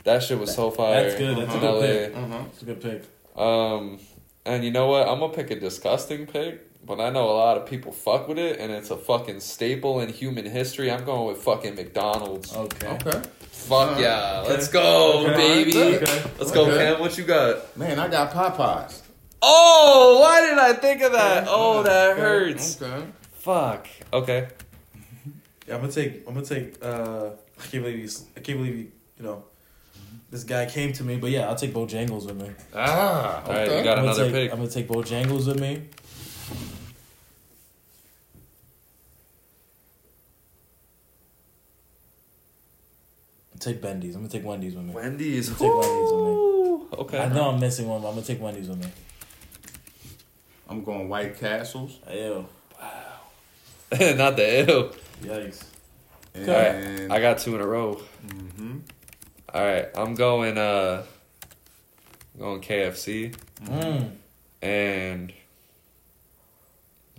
That shit was so fire. That's good. That's a in good LA. pick. Mm-hmm. It's a good pick. Um, and you know what? I'm gonna pick a disgusting pick, but I know a lot of people fuck with it, and it's a fucking staple in human history. I'm going with fucking McDonald's. Okay. Okay. Fuck Uh, yeah, okay. let's go, Okay. baby. Okay. Let's go, Okay. Kem. What you got? Man, I got Popeyes. Oh, why did I think of that? Oh, that hurts. Okay. Fuck. Okay. Yeah, I'm gonna take. I'm gonna take. Uh, I can't believe you. I can't believe you. You know, this guy came to me. But yeah, I'll take Bojangles with me. Ah, All right, okay. you got I'm gonna another take, pick. I'm gonna take Bojangles with me. Take Bendy's. I'm gonna take Wendy's with me. Wendy's. Take Wendy's with me. Okay. I know I'm missing one, but I'm gonna take Wendy's with me. I'm going White Castles. Ew. Wow. Not the ill. Yikes. And All right, I got two in a row. hmm All right, I'm going. uh Going KFC Mm. and.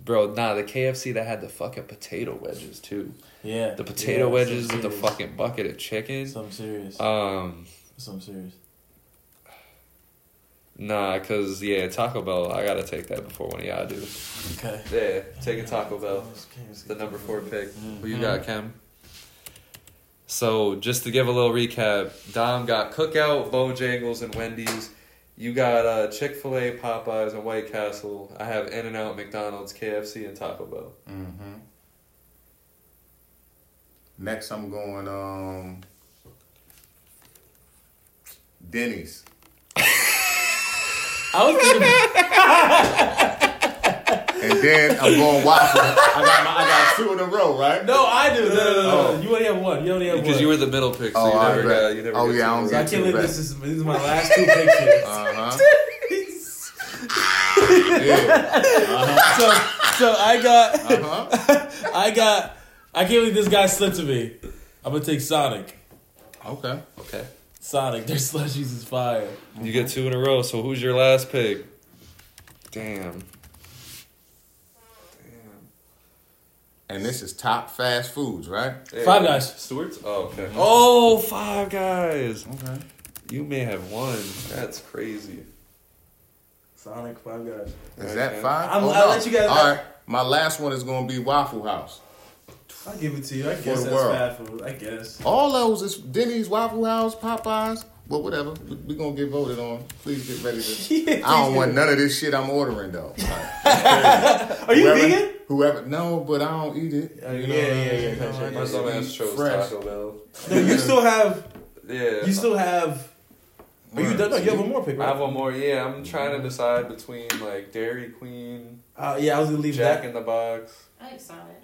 Bro, nah, the KFC that had the fucking potato wedges too. Yeah. The potato Yeah, wedges with the fucking bucket of chicken. Something serious. Um, Something serious. nah, cause yeah, Taco Bell. I gotta take that before one of y'all do. Okay. Yeah, taking Taco Bell. The number four pick. Who you got, Kem? So just to give a little recap, Dom got Cookout, Bojangles, and Wendy's. You got uh, Chick Fil A, Popeyes, and White Castle. I have In and Out, McDonald's, KFC, and Taco Bell. hmm Next, I'm going um Denny's. I was thinking. And then I'm going Waffle. I got my, I got two in a row, right? no, I do. No, no, no, no. Oh. You only have one. You only have Because one. Because you were the middle pick, so Oh, you I never got. You never Oh, yeah, I don't So I use get it. can't believe this is this is my last two picks. Uh huh. Yeah. Uh-huh. so so I got Uh-huh. I got I can't believe this guy slipped to me. I'm gonna take Sonic. Okay. Okay. Sonic, their slushies is fire. You get two in a row. So who's your last pick? Damn. And this is top fast foods, right? Hey, Five Guys. Stewart's. Oh, okay. Oh, Five Guys. Okay. You may have won. That's crazy. Sonic, Five Guys. Is Okay. that five? I'm- Oh, I'll no. let you guys- All right. My last one is going to be Waffle House. I'll give it to you. I For guess the that's world. fast food. I guess. All those is Denny's, Waffle House, Popeyes. Well, whatever. We're we going to get voted on. Please get ready to. Yeah, I don't please want none of this shit I'm ordering, though. Are you whoever, vegan? Whoever. No, but I don't eat it. Uh, You yeah, know, yeah, I yeah, mean, yeah, I yeah. My just dumb ass chose fresh. Taco Bell. No, you still have. Yeah. You still have. Oh, you done? No, you have one more pick, I have one more. Yeah, I'm trying to decide between like Dairy Queen, Uh, yeah, I was gonna leave Jack that. in the Box. I like Sonic.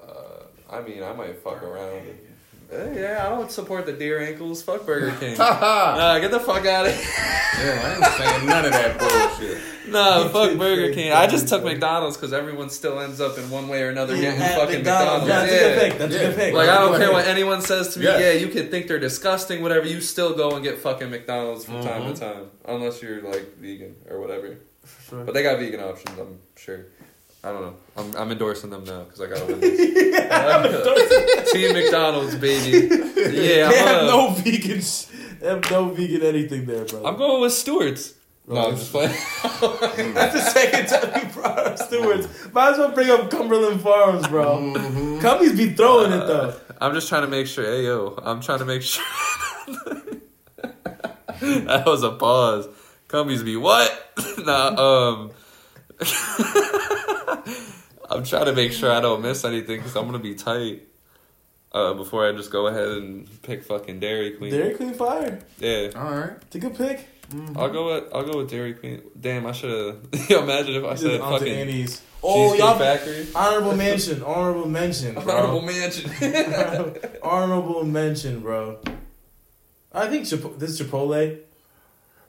Uh, I mean, I might fuck around. Yeah, I don't support the deer ankles. Fuck Burger King. Nah, get the fuck out of here. yeah, I ain't saying none of that bullshit. Nah, fuck Burger King. I just took McDonald's because everyone still ends up in one way or another getting At fucking McDonald's. Yeah, that's a good pick. That's Yeah. a good pick. Like I don't care what anyone says to me. Yes. Yeah, you can think they're disgusting, whatever. You still go and get fucking McDonald's from time Mhm. to time, unless you're like vegan or whatever. Sure. But they got vegan options, I'm sure. I don't know. I'm, I'm endorsing them now because I got to win this. Team McDonald's, baby. Yeah, They I'm, have uh, no vegans. They have no vegan anything there, bro. I'm going with Stewart's. No, I'm just playing. That's the second time you brought up Stewart's. Might as well bring up Cumberland Farms, bro. Mm-hmm. Cumbies be throwing it though. I'm just trying to make sure. Hey, yo, I'm trying to make sure. that was a pause. Cumbies be what? nah, um. I'm trying to make sure I don't miss anything because I'm gonna be tight. Uh, before I just go ahead and pick fucking Dairy Queen. Dairy Queen fire. Yeah, All right. It's a good pick. I'll go with I'll go with Dairy Queen. Damn, I should have. Yo, imagine if I said fucking Annie's. Oh, Cheesecake y'all. Factory. Honorable mention. Honorable mention. Bro. Honorable mansion. Honorable mention, bro. I think Chipo- this is Chipotle.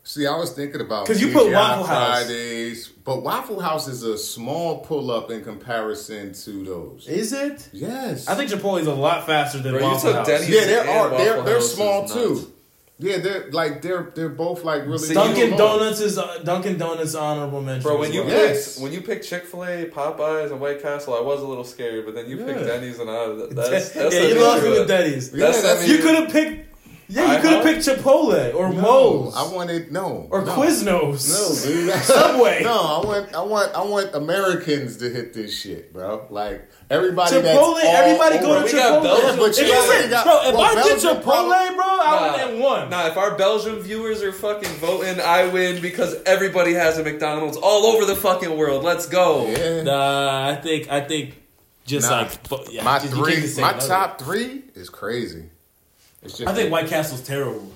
See, I was thinking about 'Cause you put TGI Waffle House. Fridays, but Waffle House is a small pull up in comparison to those. Is it? Yes, I think Chipotle is a lot faster than Bro, Waffle House. Denny's Yeah, there and are. They're they're small too. Yeah, they're like they're they're both like really. See, Dunkin' Donuts is uh, Dunkin' Donuts honorable mention. Bro, when as you well. Yes. picked when you picked Chick Fil A, Popeyes, and White Castle, I was a little scared. But then you picked Denny's, and I that's that's yeah, you lost me with Denny's. Yeah, That's- that's, I mean- You could have picked. Yeah, you could have picked Chipotle or no, Moe's I wanted no or no. Quiznos. No, dude. Subway. No, I want, I want, I want Americans to hit this shit, bro. Like everybody. Chipotle, that's everybody go to Chipotle. Belgium. But If you you got- said, you got- bro, if well, I did Belgium Chipotle, probably- bro, I Nah. would have won. Nah, if our Belgian viewers are fucking voting, I win because everybody has a McDonald's all over the fucking world. Let's go. Yeah. Nah, I think I think just Nah. like yeah, my just- three, my another. top three is crazy. It's just I think White Castle's terrible.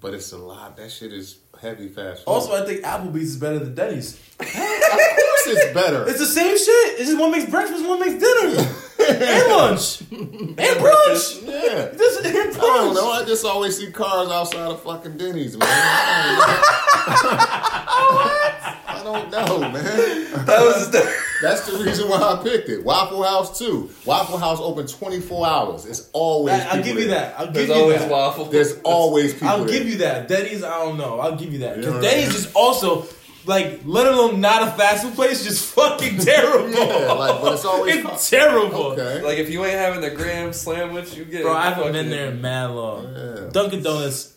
but it's a lot. That shit is heavy fast. food. Also, I think Applebee's is better than Denny's. of course it's better. It's the same shit. It's just one makes breakfast, one makes dinner, and lunch, and brunch. yeah. This and brunch. I don't know. I just always see cars outside of fucking Denny's, man. What? I don't know, man. That was the, That's the reason why I picked it. Waffle House too. Waffle House open twenty four hours. It's always. I'll give you that. I'll give there's you always that. waffle. There's always people. I'll there. give you that. Denny's, I don't know. I'll give you that. Because know Denny's I is also, like, let alone not a fast food place, just fucking terrible. Yeah, like, but it's always it's terrible. Okay. like if you ain't having the graham sandwich, you get. Bro, I haven't been there in mad long. Yeah. Dunkin' Donuts,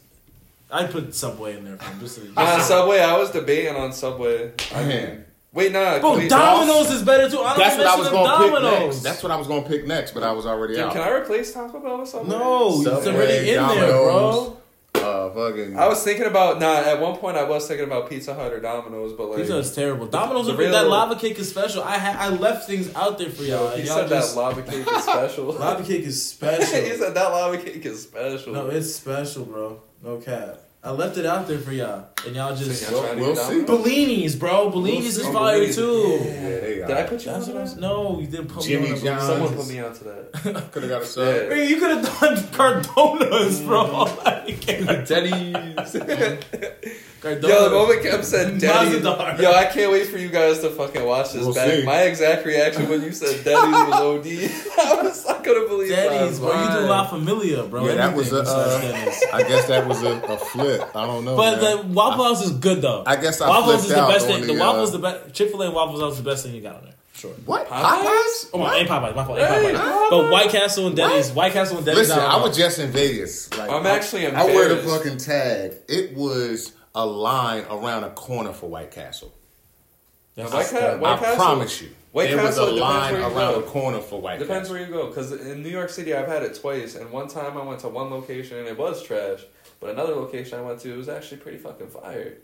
I put Subway in there. From just Nah, uh, Subway. I was debating on Subway. I mean, wait, nah. Bro, wait, Domino's is better too. I don't That's what I was going gonna to pick Domino's. next. That's what I was gonna pick next, but I was already Dude, out. can I replace Taco Bell with Subway? no, it's Subway, already in there, bro. Uh, fucking. I was thinking about nah. At one point, I was thinking about Pizza Hut or Domino's, but like Pizza is terrible. Domino's The over that lava cake is special. I ha- I left things out there for y'all. he y'all said just, that lava cake is special. lava cake is he special. said that lava cake is special. no, it's special, bro. No cap. I left it out there for y'all, and y'all just So y'all trying to We'll get see. down? Bellini's, bro. Bellini's is Oh, fire Bellini's. too. Yeah, they Did I put you That's on what I'm that? No, you didn't put Jimmy me on John's. Someone put me onto that. Could have got a sub. Yeah. Hey, you could have done Cardonas, bro. Like, Denny's. Cardonas. Yo, the moment Kev said Denny's, Mazadar. yo, I can't wait for you guys to fucking watch this We'll back. see. My exact reaction when you said Denny's was OD. I was, I couldn't believe Denny's, that. bro. You do La Familia, bro. Yeah, that was Everything a. Uh, I guess that was a, a flip. I don't know. But man. the Waffle House is good though. I guess I Waffles is the best thing. The, the, Waffles uh, the best. Chick Fil A and Waffle House is the best thing you got on there. Sure. what Popeyes? Popeyes? Oh, What? ain't Popeyes. My fault. Ain't Hey, Popeyes. But White Castle and Denny's. White Castle and Denny's. Listen, I was just in Vegas. Like, I'm I- actually I wear the fucking tag. It was a line around a corner for White Castle. That's White just- Ca- White I Castle- promise you. White there Castle, it was a line around go. a corner for White Depends Castle. where you go, because in New York City, I've had it twice, and one time I went to one location and it was trash, but another location I went to it was actually pretty fucking fire.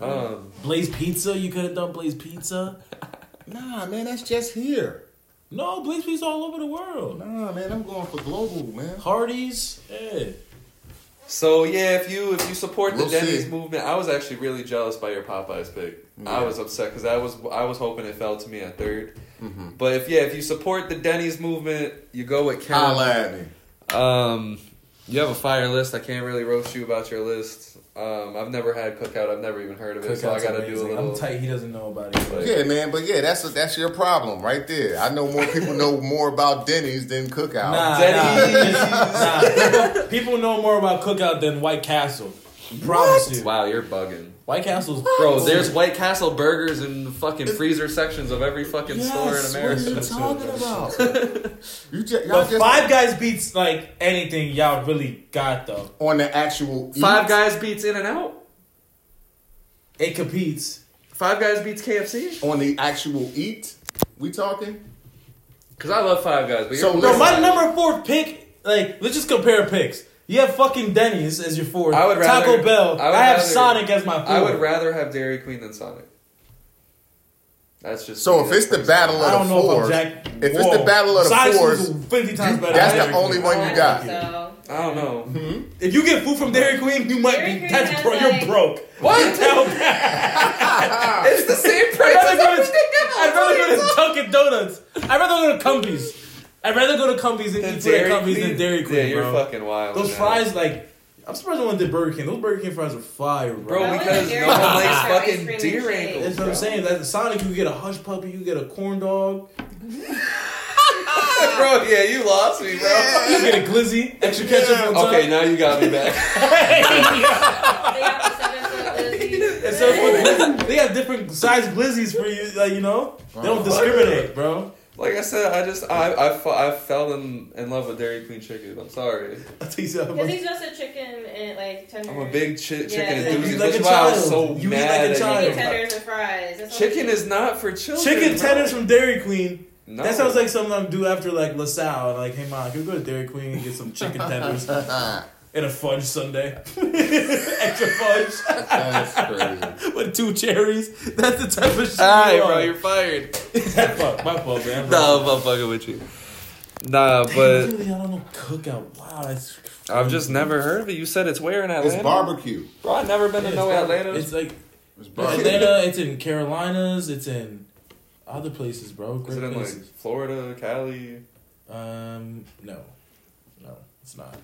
Um, Blaze Pizza. You could have done Blaze Pizza. Nah, man, that's just here. No, Blaze Pizza all over the world. Nah, man, I'm going for global, man. Hardee's. Yeah. so yeah, if you if you support the We'll Denny's see. movement, I was actually really jealous by your Popeyes pick. I Yeah. was upset because I was I was hoping it fell to me at 3rd Mhm. But if yeah, if you support the Denny's movement, you go with Kem. Holla at me. Um, you have a fire list. I can't really roast you about your list. Um, I've never had cookout. I've never even heard of it, so I got to do a little. I'm tight. He doesn't know about it. Like- Yeah, man, but yeah, that's that's your problem right there. I know more people know more about Denny's than Cookout. Nah, Denny's. nah. nah. People, people know more about Cookout than White Castle. Promise you. Wow, you're bugging, White Castle's bro. There's White Castle burgers in the fucking freezer sections of every fucking Yes, store in what are America. you talking about? you just, y'all But just Five Guys beats like anything y'all really got though. on the actual Five? Guys beats In and Out. It competes. Five Guys beats KFC. on the actual eat. We talking? Cause I love Five Guys, but So you're Bro, my number four pick, like, let's just compare picks. You have fucking Denny's as your fourth. I would rather- Taco Bell. I I, would have rather- Sonic as my fourth. I would rather have Dairy Queen than Sonic. That's just So me, if it's the battle I of the know if fours, Jack. if it's the battle of the Sonic's fours, fifty times better. that's the only one you got. So. I don't know. Hmm? If you get food from Dairy Queen, you might Dairy be. Queen That's bro, like- you're broke. What? Tell that. it's the same price I'd rather go to, I'd rather go to Dunkin' Donuts. I'd rather go to Cumbies. I'd rather go to Cumbies and Than eat food at Cumbies than Dairy Queen, Yeah, you're bro. fucking wild. Those man. fries, like, I'm surprised no one did Burger King. Those Burger King fries are fire, bro. Bro, I like because no one likes fucking cream and deer ankles. That's what I'm saying. That Sonic, you get a hush puppy, you get a corn dog, bro, yeah, you lost me, bro. you get a glizzy, extra ketchup on top. Okay, now you got me back. They got the seven foot Lizzie. And so for- they have different size glizzies for you, like you know. They don't discriminate, bro. Like I said, I just I I, I fell in, in love with Dairy Queen chicken. I'm sorry. I tell you something. Because he's just a chicken and like tender. I'm a big chi- chicken Yeah. enthusiast. You like That's a why I was so You eat mad like a at child. you. Chicken tenders and fries. That's all Chicken is not for children. Chicken bro. tenders from Dairy Queen. No. That sounds like something I'm do after like LaSalle. Like, hey mom, can we go to Dairy Queen and get some chicken tenders and a fudge sundae? Extra fudge That's crazy. with two cherries. That's the type of shit. All right, you bro, are. you're fired. Fuck, my fault, man. no, I'm fucking with you. Nah, Damn, but clearly I don't know cookout. Wow, that's. I've just never heard of it. You said it's where in Atlanta? It's barbecue. Bro, I've never been to It's no bar- Atlanta. It's like It's barbecue. Atlanta. It's in Carolinas. It's in other places, bro. Is it in like. Florida, Cali? Um, no, no, it's not.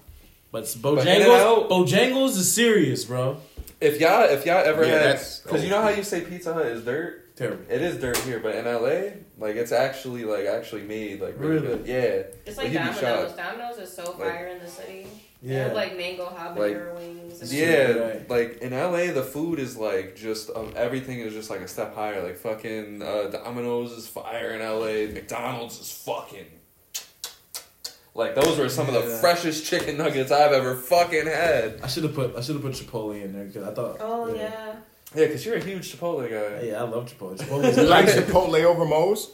But it's But Bojangles. In-N-Out- Bojangles is serious, bro. If y'all if y'all ever Yeah, had that's- because you know how you say Pizza Hut is dirt. Terrible. It is dirt here, but in LA, like it's actually like actually made like really, Really? good. Yeah, It's Like, like Domino's. Domino's is so Like- fire in the city. They Yeah. have like mango habanero wings. And yeah. right. Like in LA, the food is like just um, everything is just like a step higher. Like fucking uh, Domino's is fire in LA. McDonald's is fucking. Like those were some of the freshest chicken nuggets I've ever fucking had. I should have put I should have put Chipotle in there because I thought. Oh yeah. Yeah, because you're a huge Chipotle guy. Yeah, I love Chipotle. Chipotle's You like like Chipotle over Moe's?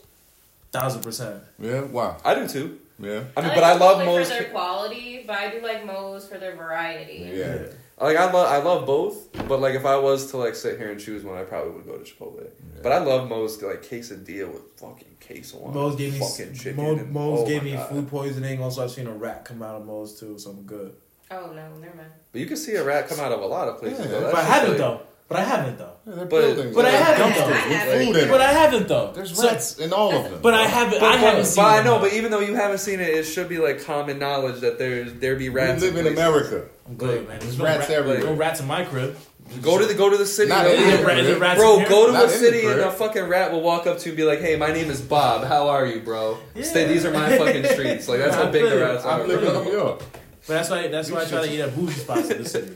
thousand percent. Yeah. Wow. I do too. Yeah. I mean, like but I love Chipotle Moe's. for their quality, but I do like Moe's for their variety. Yeah. Like I love, I love both. But like, if I was to like sit here and choose one, I probably would go to Chipotle. But I love Moe's like quesadilla with fucking queso on. Moe's it, gave me fucking chicken. Mo, and- Moe's oh gave me God. food poisoning. Also, I've seen a rat come out of Moe's too, so I'm good. Oh no, never mind. But you can see a rat come out of a lot of places. Yeah. though. But I just haven't like- though. But I haven't though. Yeah, they're But- buildings. but I haven't, dumpsters though. with food in But. I haven't though. There's So- rats in all of them. But I haven't. But, I haven't but, seen. but I know, though. but even though you haven't seen it, it should be like common knowledge that there's there be we rats. live in places. America. I'm good, man. There's no rats rat- everywhere. No rats in my crib. Go to the go to the city. Not though. in Is the it, ra- is it crib. rats Bro, in here? go to Not a city the and a fucking rat will walk up to you and be like, "Hey, my name is Bob. How are you, bro? Yeah. Stay. These are my fucking streets. Like that's how big the rats are. I live in bro. New York. But that's why. That's why I try to eat at bougie spots in the city.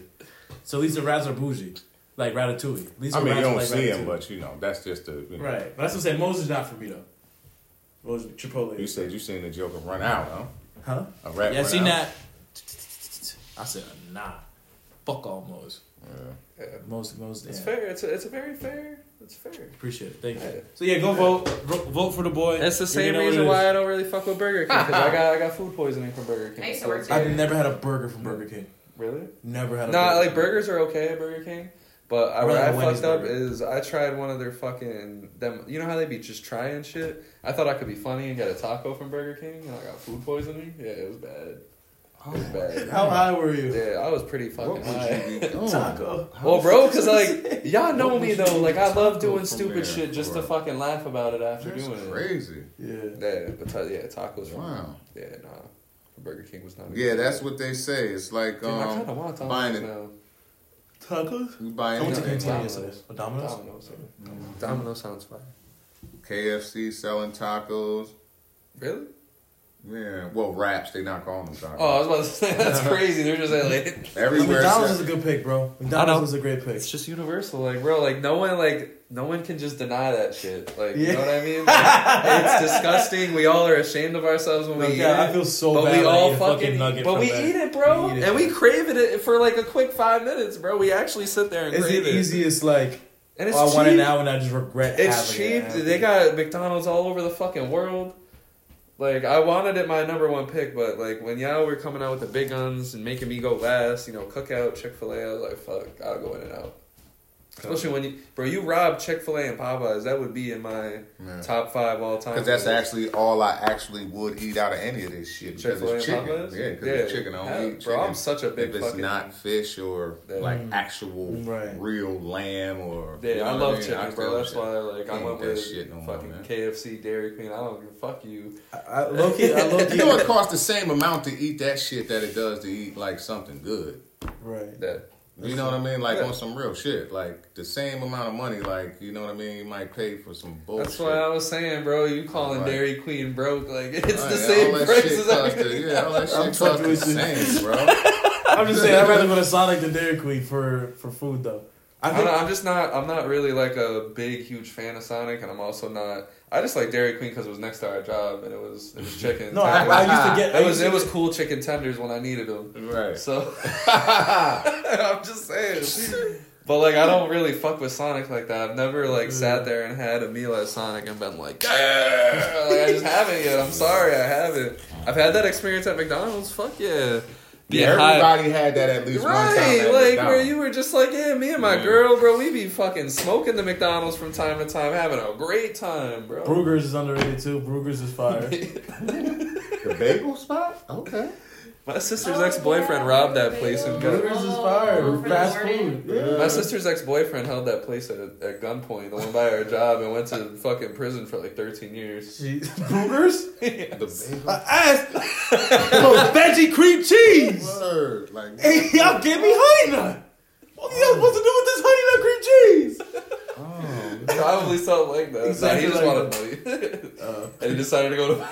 So at least the rats are bougie, like Ratatouille. At least I the mean, you are don't like see them, Ratatouille. but you know, that's just the. You, know. Right. But that's what I'm saying. Moses is not for me though. Moses Chipotle. you said you seen the Joker run out, huh? huh? A rat Yeah, I run seen out. that. I said nah. Fuck all Moses. Yeah. Yeah. Most most. It's fair. It's a, it's a very fair. It's fair. Appreciate it. Thank you. So yeah, go vote. Vote vote for the boy. That's the same reason why I don't really fuck with Burger King because I got I got food poisoning from Burger King. I used to so work it's there. like- I've never had a burger from Burger King. really? Never had a Nah, burger like burgers are okay at Burger King, but I, I'd where I fucked up burger. is I tried one of their fucking them. You know how they be just trying shit. I thought I could be funny and get a taco from Burger King, and I got food poisoning. Yeah, it was bad. It was bad. How high were you? Yeah, I was pretty fucking would high. you? Taco. Well, bro, because like y'all know What me though. Like I love doing stupid there shit just to fucking laugh about it after That's doing it. crazy. Yeah. Yeah, but ta- yeah, tacos from Wow. yeah, nah. Burger King was not. a Yeah, good that's idea. what they say. It's like Dude, I kind of um, want tacos buying it. Now. Tacos. you I went to Yeah, Cantina Domino's. yesterday. Domino's. Domino's. yeah. Mm-hmm. Domino's sounds fine. KFC selling tacos. Really? Yeah, well, wraps. They not calling them tacos. Oh, I was about to say that's crazy. They're just like Everywhere. McDonald's is a good pick, bro. I. McDonald's is a great pick. it's just universal. Like, bro, like no one like no one can just deny that shit. Like, you know what I mean? Like, it's disgusting. We all are ashamed of ourselves when we Look, eat yeah, it. I feel so but bad. we all fucking, nugget but we that. eat it, bro, We eat it. and we crave it for like a quick five minutes, bro. We actually sit there and It's crave the it, easiest, like, and it's oh, I cheap. want it now and I just regret it. It's cheap. it. They got McDonald's all over the fucking world. Like I wanted it my number one pick, but like when y'all were coming out with the big guns and making me go last, you know, Cookout, Chick Fil A, I was like, fuck, I'll go in and out. Especially when you, bro, you rob Chick Fil A and Popeyes, that would be in my Yeah. top five all time. Because that's actually all I actually would eat out of any of this shit. Because Chick-fil-A it's and chicken. Popeyes? Yeah, because Yeah. it's chicken. I Hell, don't eat bro. I'm such a big If it's fucking- not fish or Yeah. like actual Right. real lamb or. Yeah, you know I what love mean? chicken, I bro. That's shit. why like I Can't went eat that with shit no fucking man. KFC, Dairy Queen. I don't give fuck you. I, I, low key, I low You key. know it costs the same amount to eat that shit that it does to eat like something good. Right. That You know what I mean? Like Yeah. on some real shit. Like the same amount of money, like you know what I mean, you might pay for some bullshit. that's why I was saying, bro. You calling Right. Dairy Queen broke? Like it's Right, the same all that price shit as cost everything. the- Yeah, all that I'm shit cost the same, bro. I'm just saying, I'd rather go to Sonic than Dairy Queen for, for food, though. I I think don't know, I'm just not. I'm not really like a big, huge fan of Sonic, and I'm also not. I just like Dairy Queen because it was next to our job, and it was it was chicken. No, I, I used to get. I it was used to it was cool chicken tenders when I needed them. Right. So I'm just saying. But like I don't really fuck with Sonic like that. I've never like sat there and had a meal at Sonic and been like, "Yeah." like I just haven't yet. I'm sorry, I haven't. I've had that experience at McDonald's. Fuck yeah. Being high- Everybody had that at least one time. Right, like where you were just like, yeah, me and my Yeah. girl, bro, we be fucking smoking the McDonald's from time to time, having a great time, bro. Bruegger's is underrated too. Bruegger's is fire. the bagel spot. Okay. My sister's Oh, ex boyfriend yeah, robbed that place and got. Bruegger's is fire. Oh, Fast food. Yeah. My sister's ex boyfriend held that place at, at gunpoint, the one by our job, and went to fucking prison for like 13 years. She- Bruegger's? The bagel. I asked. oh, veggie cream cheese. Word. Like. Hey, y'all give me honey nut. What are y'all supposed to do with this honey nut cream cheese? Oh. Probably something like that. Exactly Nah, he just like wanted money. Uh, and he decided to go to.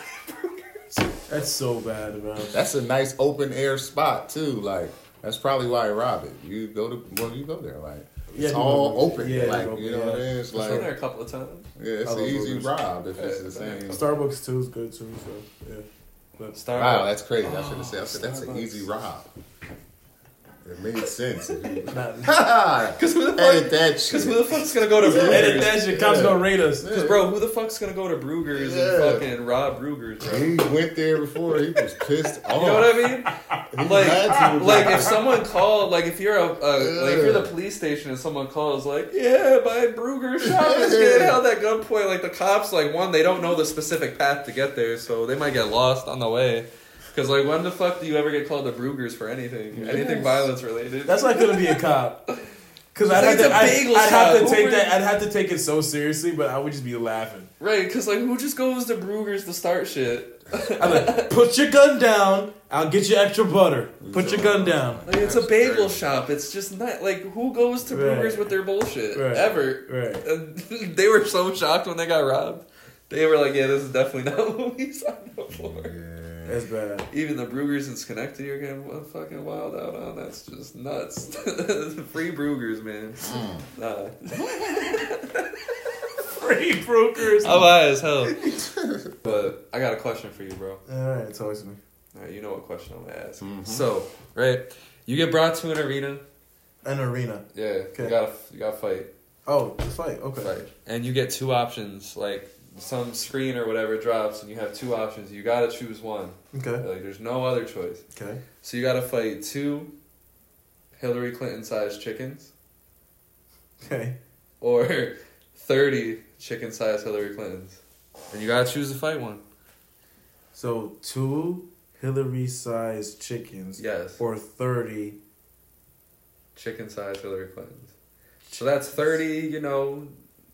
That's so bad, bro. That's a nice open air spot too. Like that's probably why I rob it. You go to well, you go there like Yeah, it's you all open. yeah, like you you know what I mean? It's I've been there a couple of times. yeah, it's an easy burgers. rob if it's the same. Starbucks too is good too. So yeah. But Starbucks. Wow, that's crazy. I should have said. I said that's an easy rob. It made sense. if you- not, Because who the edit fuck- that Because who the fuck's gonna go to edit Bruegger's? that shit. Cops gonna raid us. Because bro, who the fuck's gonna go to Bruegger's Yeah. and fucking rob Bruegger's, bro? He went there before. He was pissed off. You know what I mean? Like, like if someone called, like if you're a, a like if you're the police station and someone calls, like, yeah, my Bruegger shop is getting held at gunpoint. Like the cops, like one, they don't know the specific path to get there, so they might get lost on the way. Because like, when the fuck do you ever get called the Brueggers for anything? Anything violence related? That's why I couldn't be a cop. Cause I'd have It's to, a I'd, I'd have to take Who that. I'd have to take it so seriously, but I would just be laughing. right. Because like, who just goes to Brueggers to start shit? I'm like, put your gun down. I'll get you extra butter. Put your gun down. Like, it's a That's bagel shop. It's just not like who goes to Right. Brueggers with their bullshit Right. ever. Right. And they were so shocked when they got robbed. They were like, "Yeah, this is definitely not what we signed up for." Yeah. That's bad. Even the Brueggers in Schenectady are getting fucking wild out on. That's just nuts. Free Brueggers, man. Mm. Nah. Free brokers. I'm high as hell. But I got a question for you, bro. All right, it's always me. All right, you know what question I'm gonna ask. Mhm. So, right, you get brought to an arena. An arena. Yeah, Okay. you gotta you gotta fight. Oh, the fight. Okay. Right. And you get two options, like some screen or whatever drops, and you have two options. You gotta choose one. Okay. Like there's no other choice. Okay. So you gotta fight two Hillary Clinton sized chickens Okay. or thirty chicken sized Hillary Clintons. And you gotta choose to fight one. So two Hillary-sized chickens Yes. or thirty. Chicken sized Hillary Clintons. So that's thirty, you know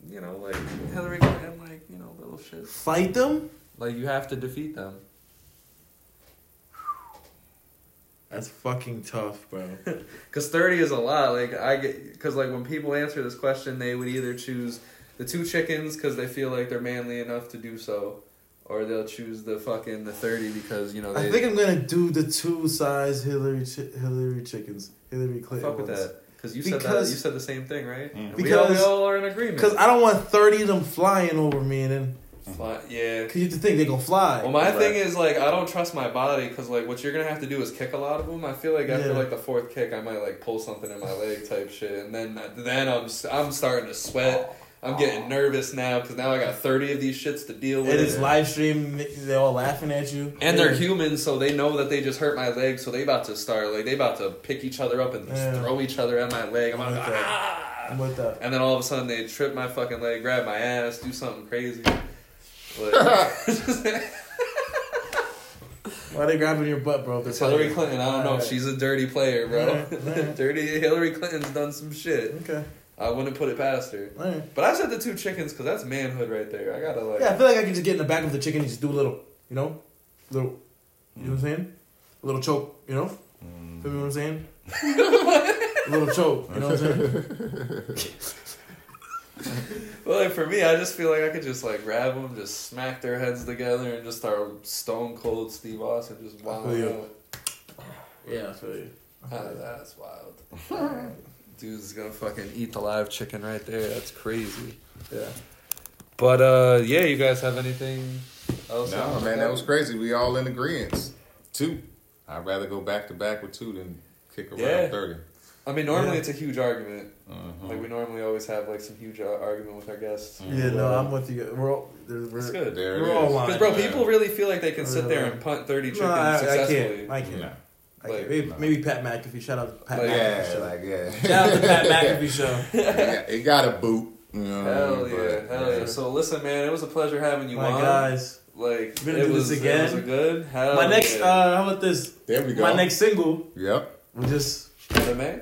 you know, like Hillary Clinton, like, you know, little shit. Fight them. Like you have to defeat them. That's fucking tough, bro. Because 30 is a lot. Like, I get, because, like, when people answer this question, they would either choose the two chickens because they feel like they're manly enough to do so, or they'll choose the fucking the 30 because, you know, they I think I'm gonna do the two size Hillary chi- Hillary chickens. Hillary Clinton. fuck with ones. that. Because you said that, you said the same thing, right? Mm. And we, all, we all are in agreement. Because I don't want thirty of them flying over me, and then Fly- yeah. cause you have to think they gonna fly. Well, my Right. thing is like I don't trust my body because like what you're gonna have to do is kick a lot of them. I feel like after Yeah. like the fourth kick, I might like pull something in my leg type shit, and then then I'm s- I'm starting to sweat. I'm getting nervous now because now I got 30 of these shits to deal with. and it's live stream. They're all laughing at you, And they're Yeah. humans, so they know that they just hurt my leg, so they about to start like they about to pick each other up and just Yeah. throw each other at my leg. I'm I'm like, ah! I'm with that. And then all of a sudden they trip my fucking leg, grab my ass, do something crazy. Like, Why they grabbing your butt, bro? It's Hillary Clinton. I don't know. Alright. She's a dirty player, bro. Alright, alright. dirty Hillary Clinton's done some shit. Okay. I wouldn't put it past her. All right. But I said the two chickens because that's manhood right there. I gotta like. Yeah, I feel like I can just get in the back of the chicken and just do a little, you know, little. You know what I'm saying? A little choke, you know. Feel me what I'm saying? a little choke, you know what I'm saying? Well, like for me, I just feel like I could just like grab them, just smack their heads together, and just start stone cold Steve Austin, just wild feel you. Yeah, I feel you. Ah, that's wild. Dude's gonna fucking eat the live chicken right there. That's crazy. Yeah. But uh, yeah, you guys have anything else? No, man, that was crazy. We all in agreement. Two. I'd rather go back to back with two than kick around Yeah. 30. I mean, normally Yeah. it's a huge argument. Mhm. Like we normally always have like some huge uh, argument with our guests. Yeah, no, I'm with you. We're all, we're, It's good. There We're all Because bro, Yeah. people really feel like they can sit there and punt thirty chickens no, I, I successfully. can't. I can't. No. I Like. Maybe, no. maybe Pat McAfee. Shout out to Pat Like, McAfee Yeah, show. like, yeah. Shout out to Pat McAfee show. it, got, it got a boot. You know what I Hell mean? yeah, But, hell yeah. So listen, man, it was a pleasure having you My on. guys. Like We're gonna it do was, this It again. was good. Hell My next, yeah. uh, how about this? There we go. My next single, Yep. we just, the May.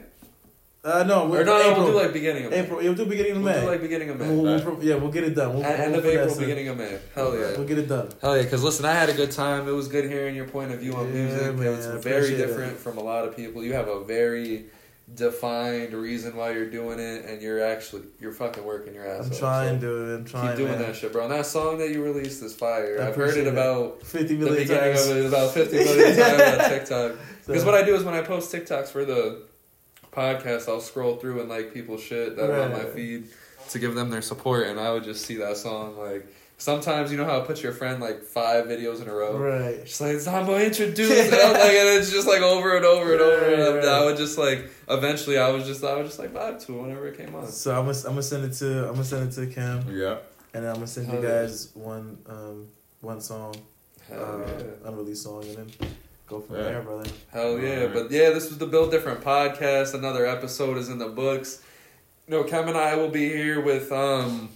Uh, no, we're Or no, no, we'll do like beginning of May. April. We'll do beginning of We'll May. do like beginning of May. We'll- we'll Right. yeah, we'll get it done. We'll, At end of April, beginning of May. Hell yeah. We'll get it done. Hell yeah, because listen, I had a good time. It was good hearing your point of view on Yeah, music. man, it's very different it. from a lot of people. You have a very defined reason why you're doing it, and you're actually you're fucking working your ass I'm off. trying, so dude. I'm trying. keep doing man. that shit, bro. And that song that you released is fire. I've heard it it. about fifty million the beginning times. of it about 50 million times on TikTok. Because So- what I do is when I post TikToks for the podcast, I'll scroll through and like people's shit that are on my feed to give them their support, and I would just see that song like. Sometimes you know how it puts your friend like five videos in a row. Right. Just like Zombo introduced, and, I'm like, and it's just like over and over and over. And Right, I would just like eventually, I was just I was just like vibe to it whenever it came on. So I'm gonna I'm gonna send it to I'm gonna send it to Kem. Yeah. and I'm gonna send you Hell yeah. guys one um one song, Hell uh, yeah. unreleased song, and then go from Yeah. there, brother. Hell yeah. Alright. But yeah, this was the Built Different podcast. Another episode is in the books. You know, Kem and I will be here with um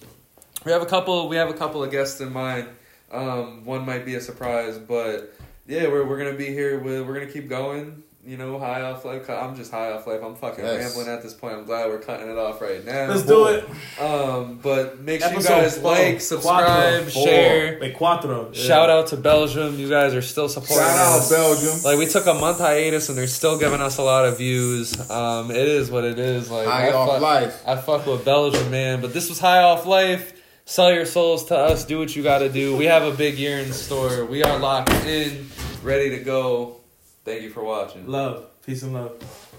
we have a couple we have a couple of guests in mind. Um one might be a surprise, but yeah, we're we're gonna be here. With, we're gonna keep going. You know, high off life. I'm just high off life. I'm fucking Yes. rambling at this point. I'm glad we're cutting it off right now. Let's do it. Um, but make sure you guys four. like, subscribe, Cuatro. share. Like cuatro. Yeah. Shout out to Belgium. You guys are still supporting Shout out us. Belgium. Like we took a month hiatus and they're still giving us a lot of views. Um, it is what it is. Like High I off fuck, life. I fuck with Belgium, man. But this was high off life. Sell your souls to us. Do what you got to do. We have a big year in store. We are locked in, ready to go. Thank you for watching. Love. Peace and love.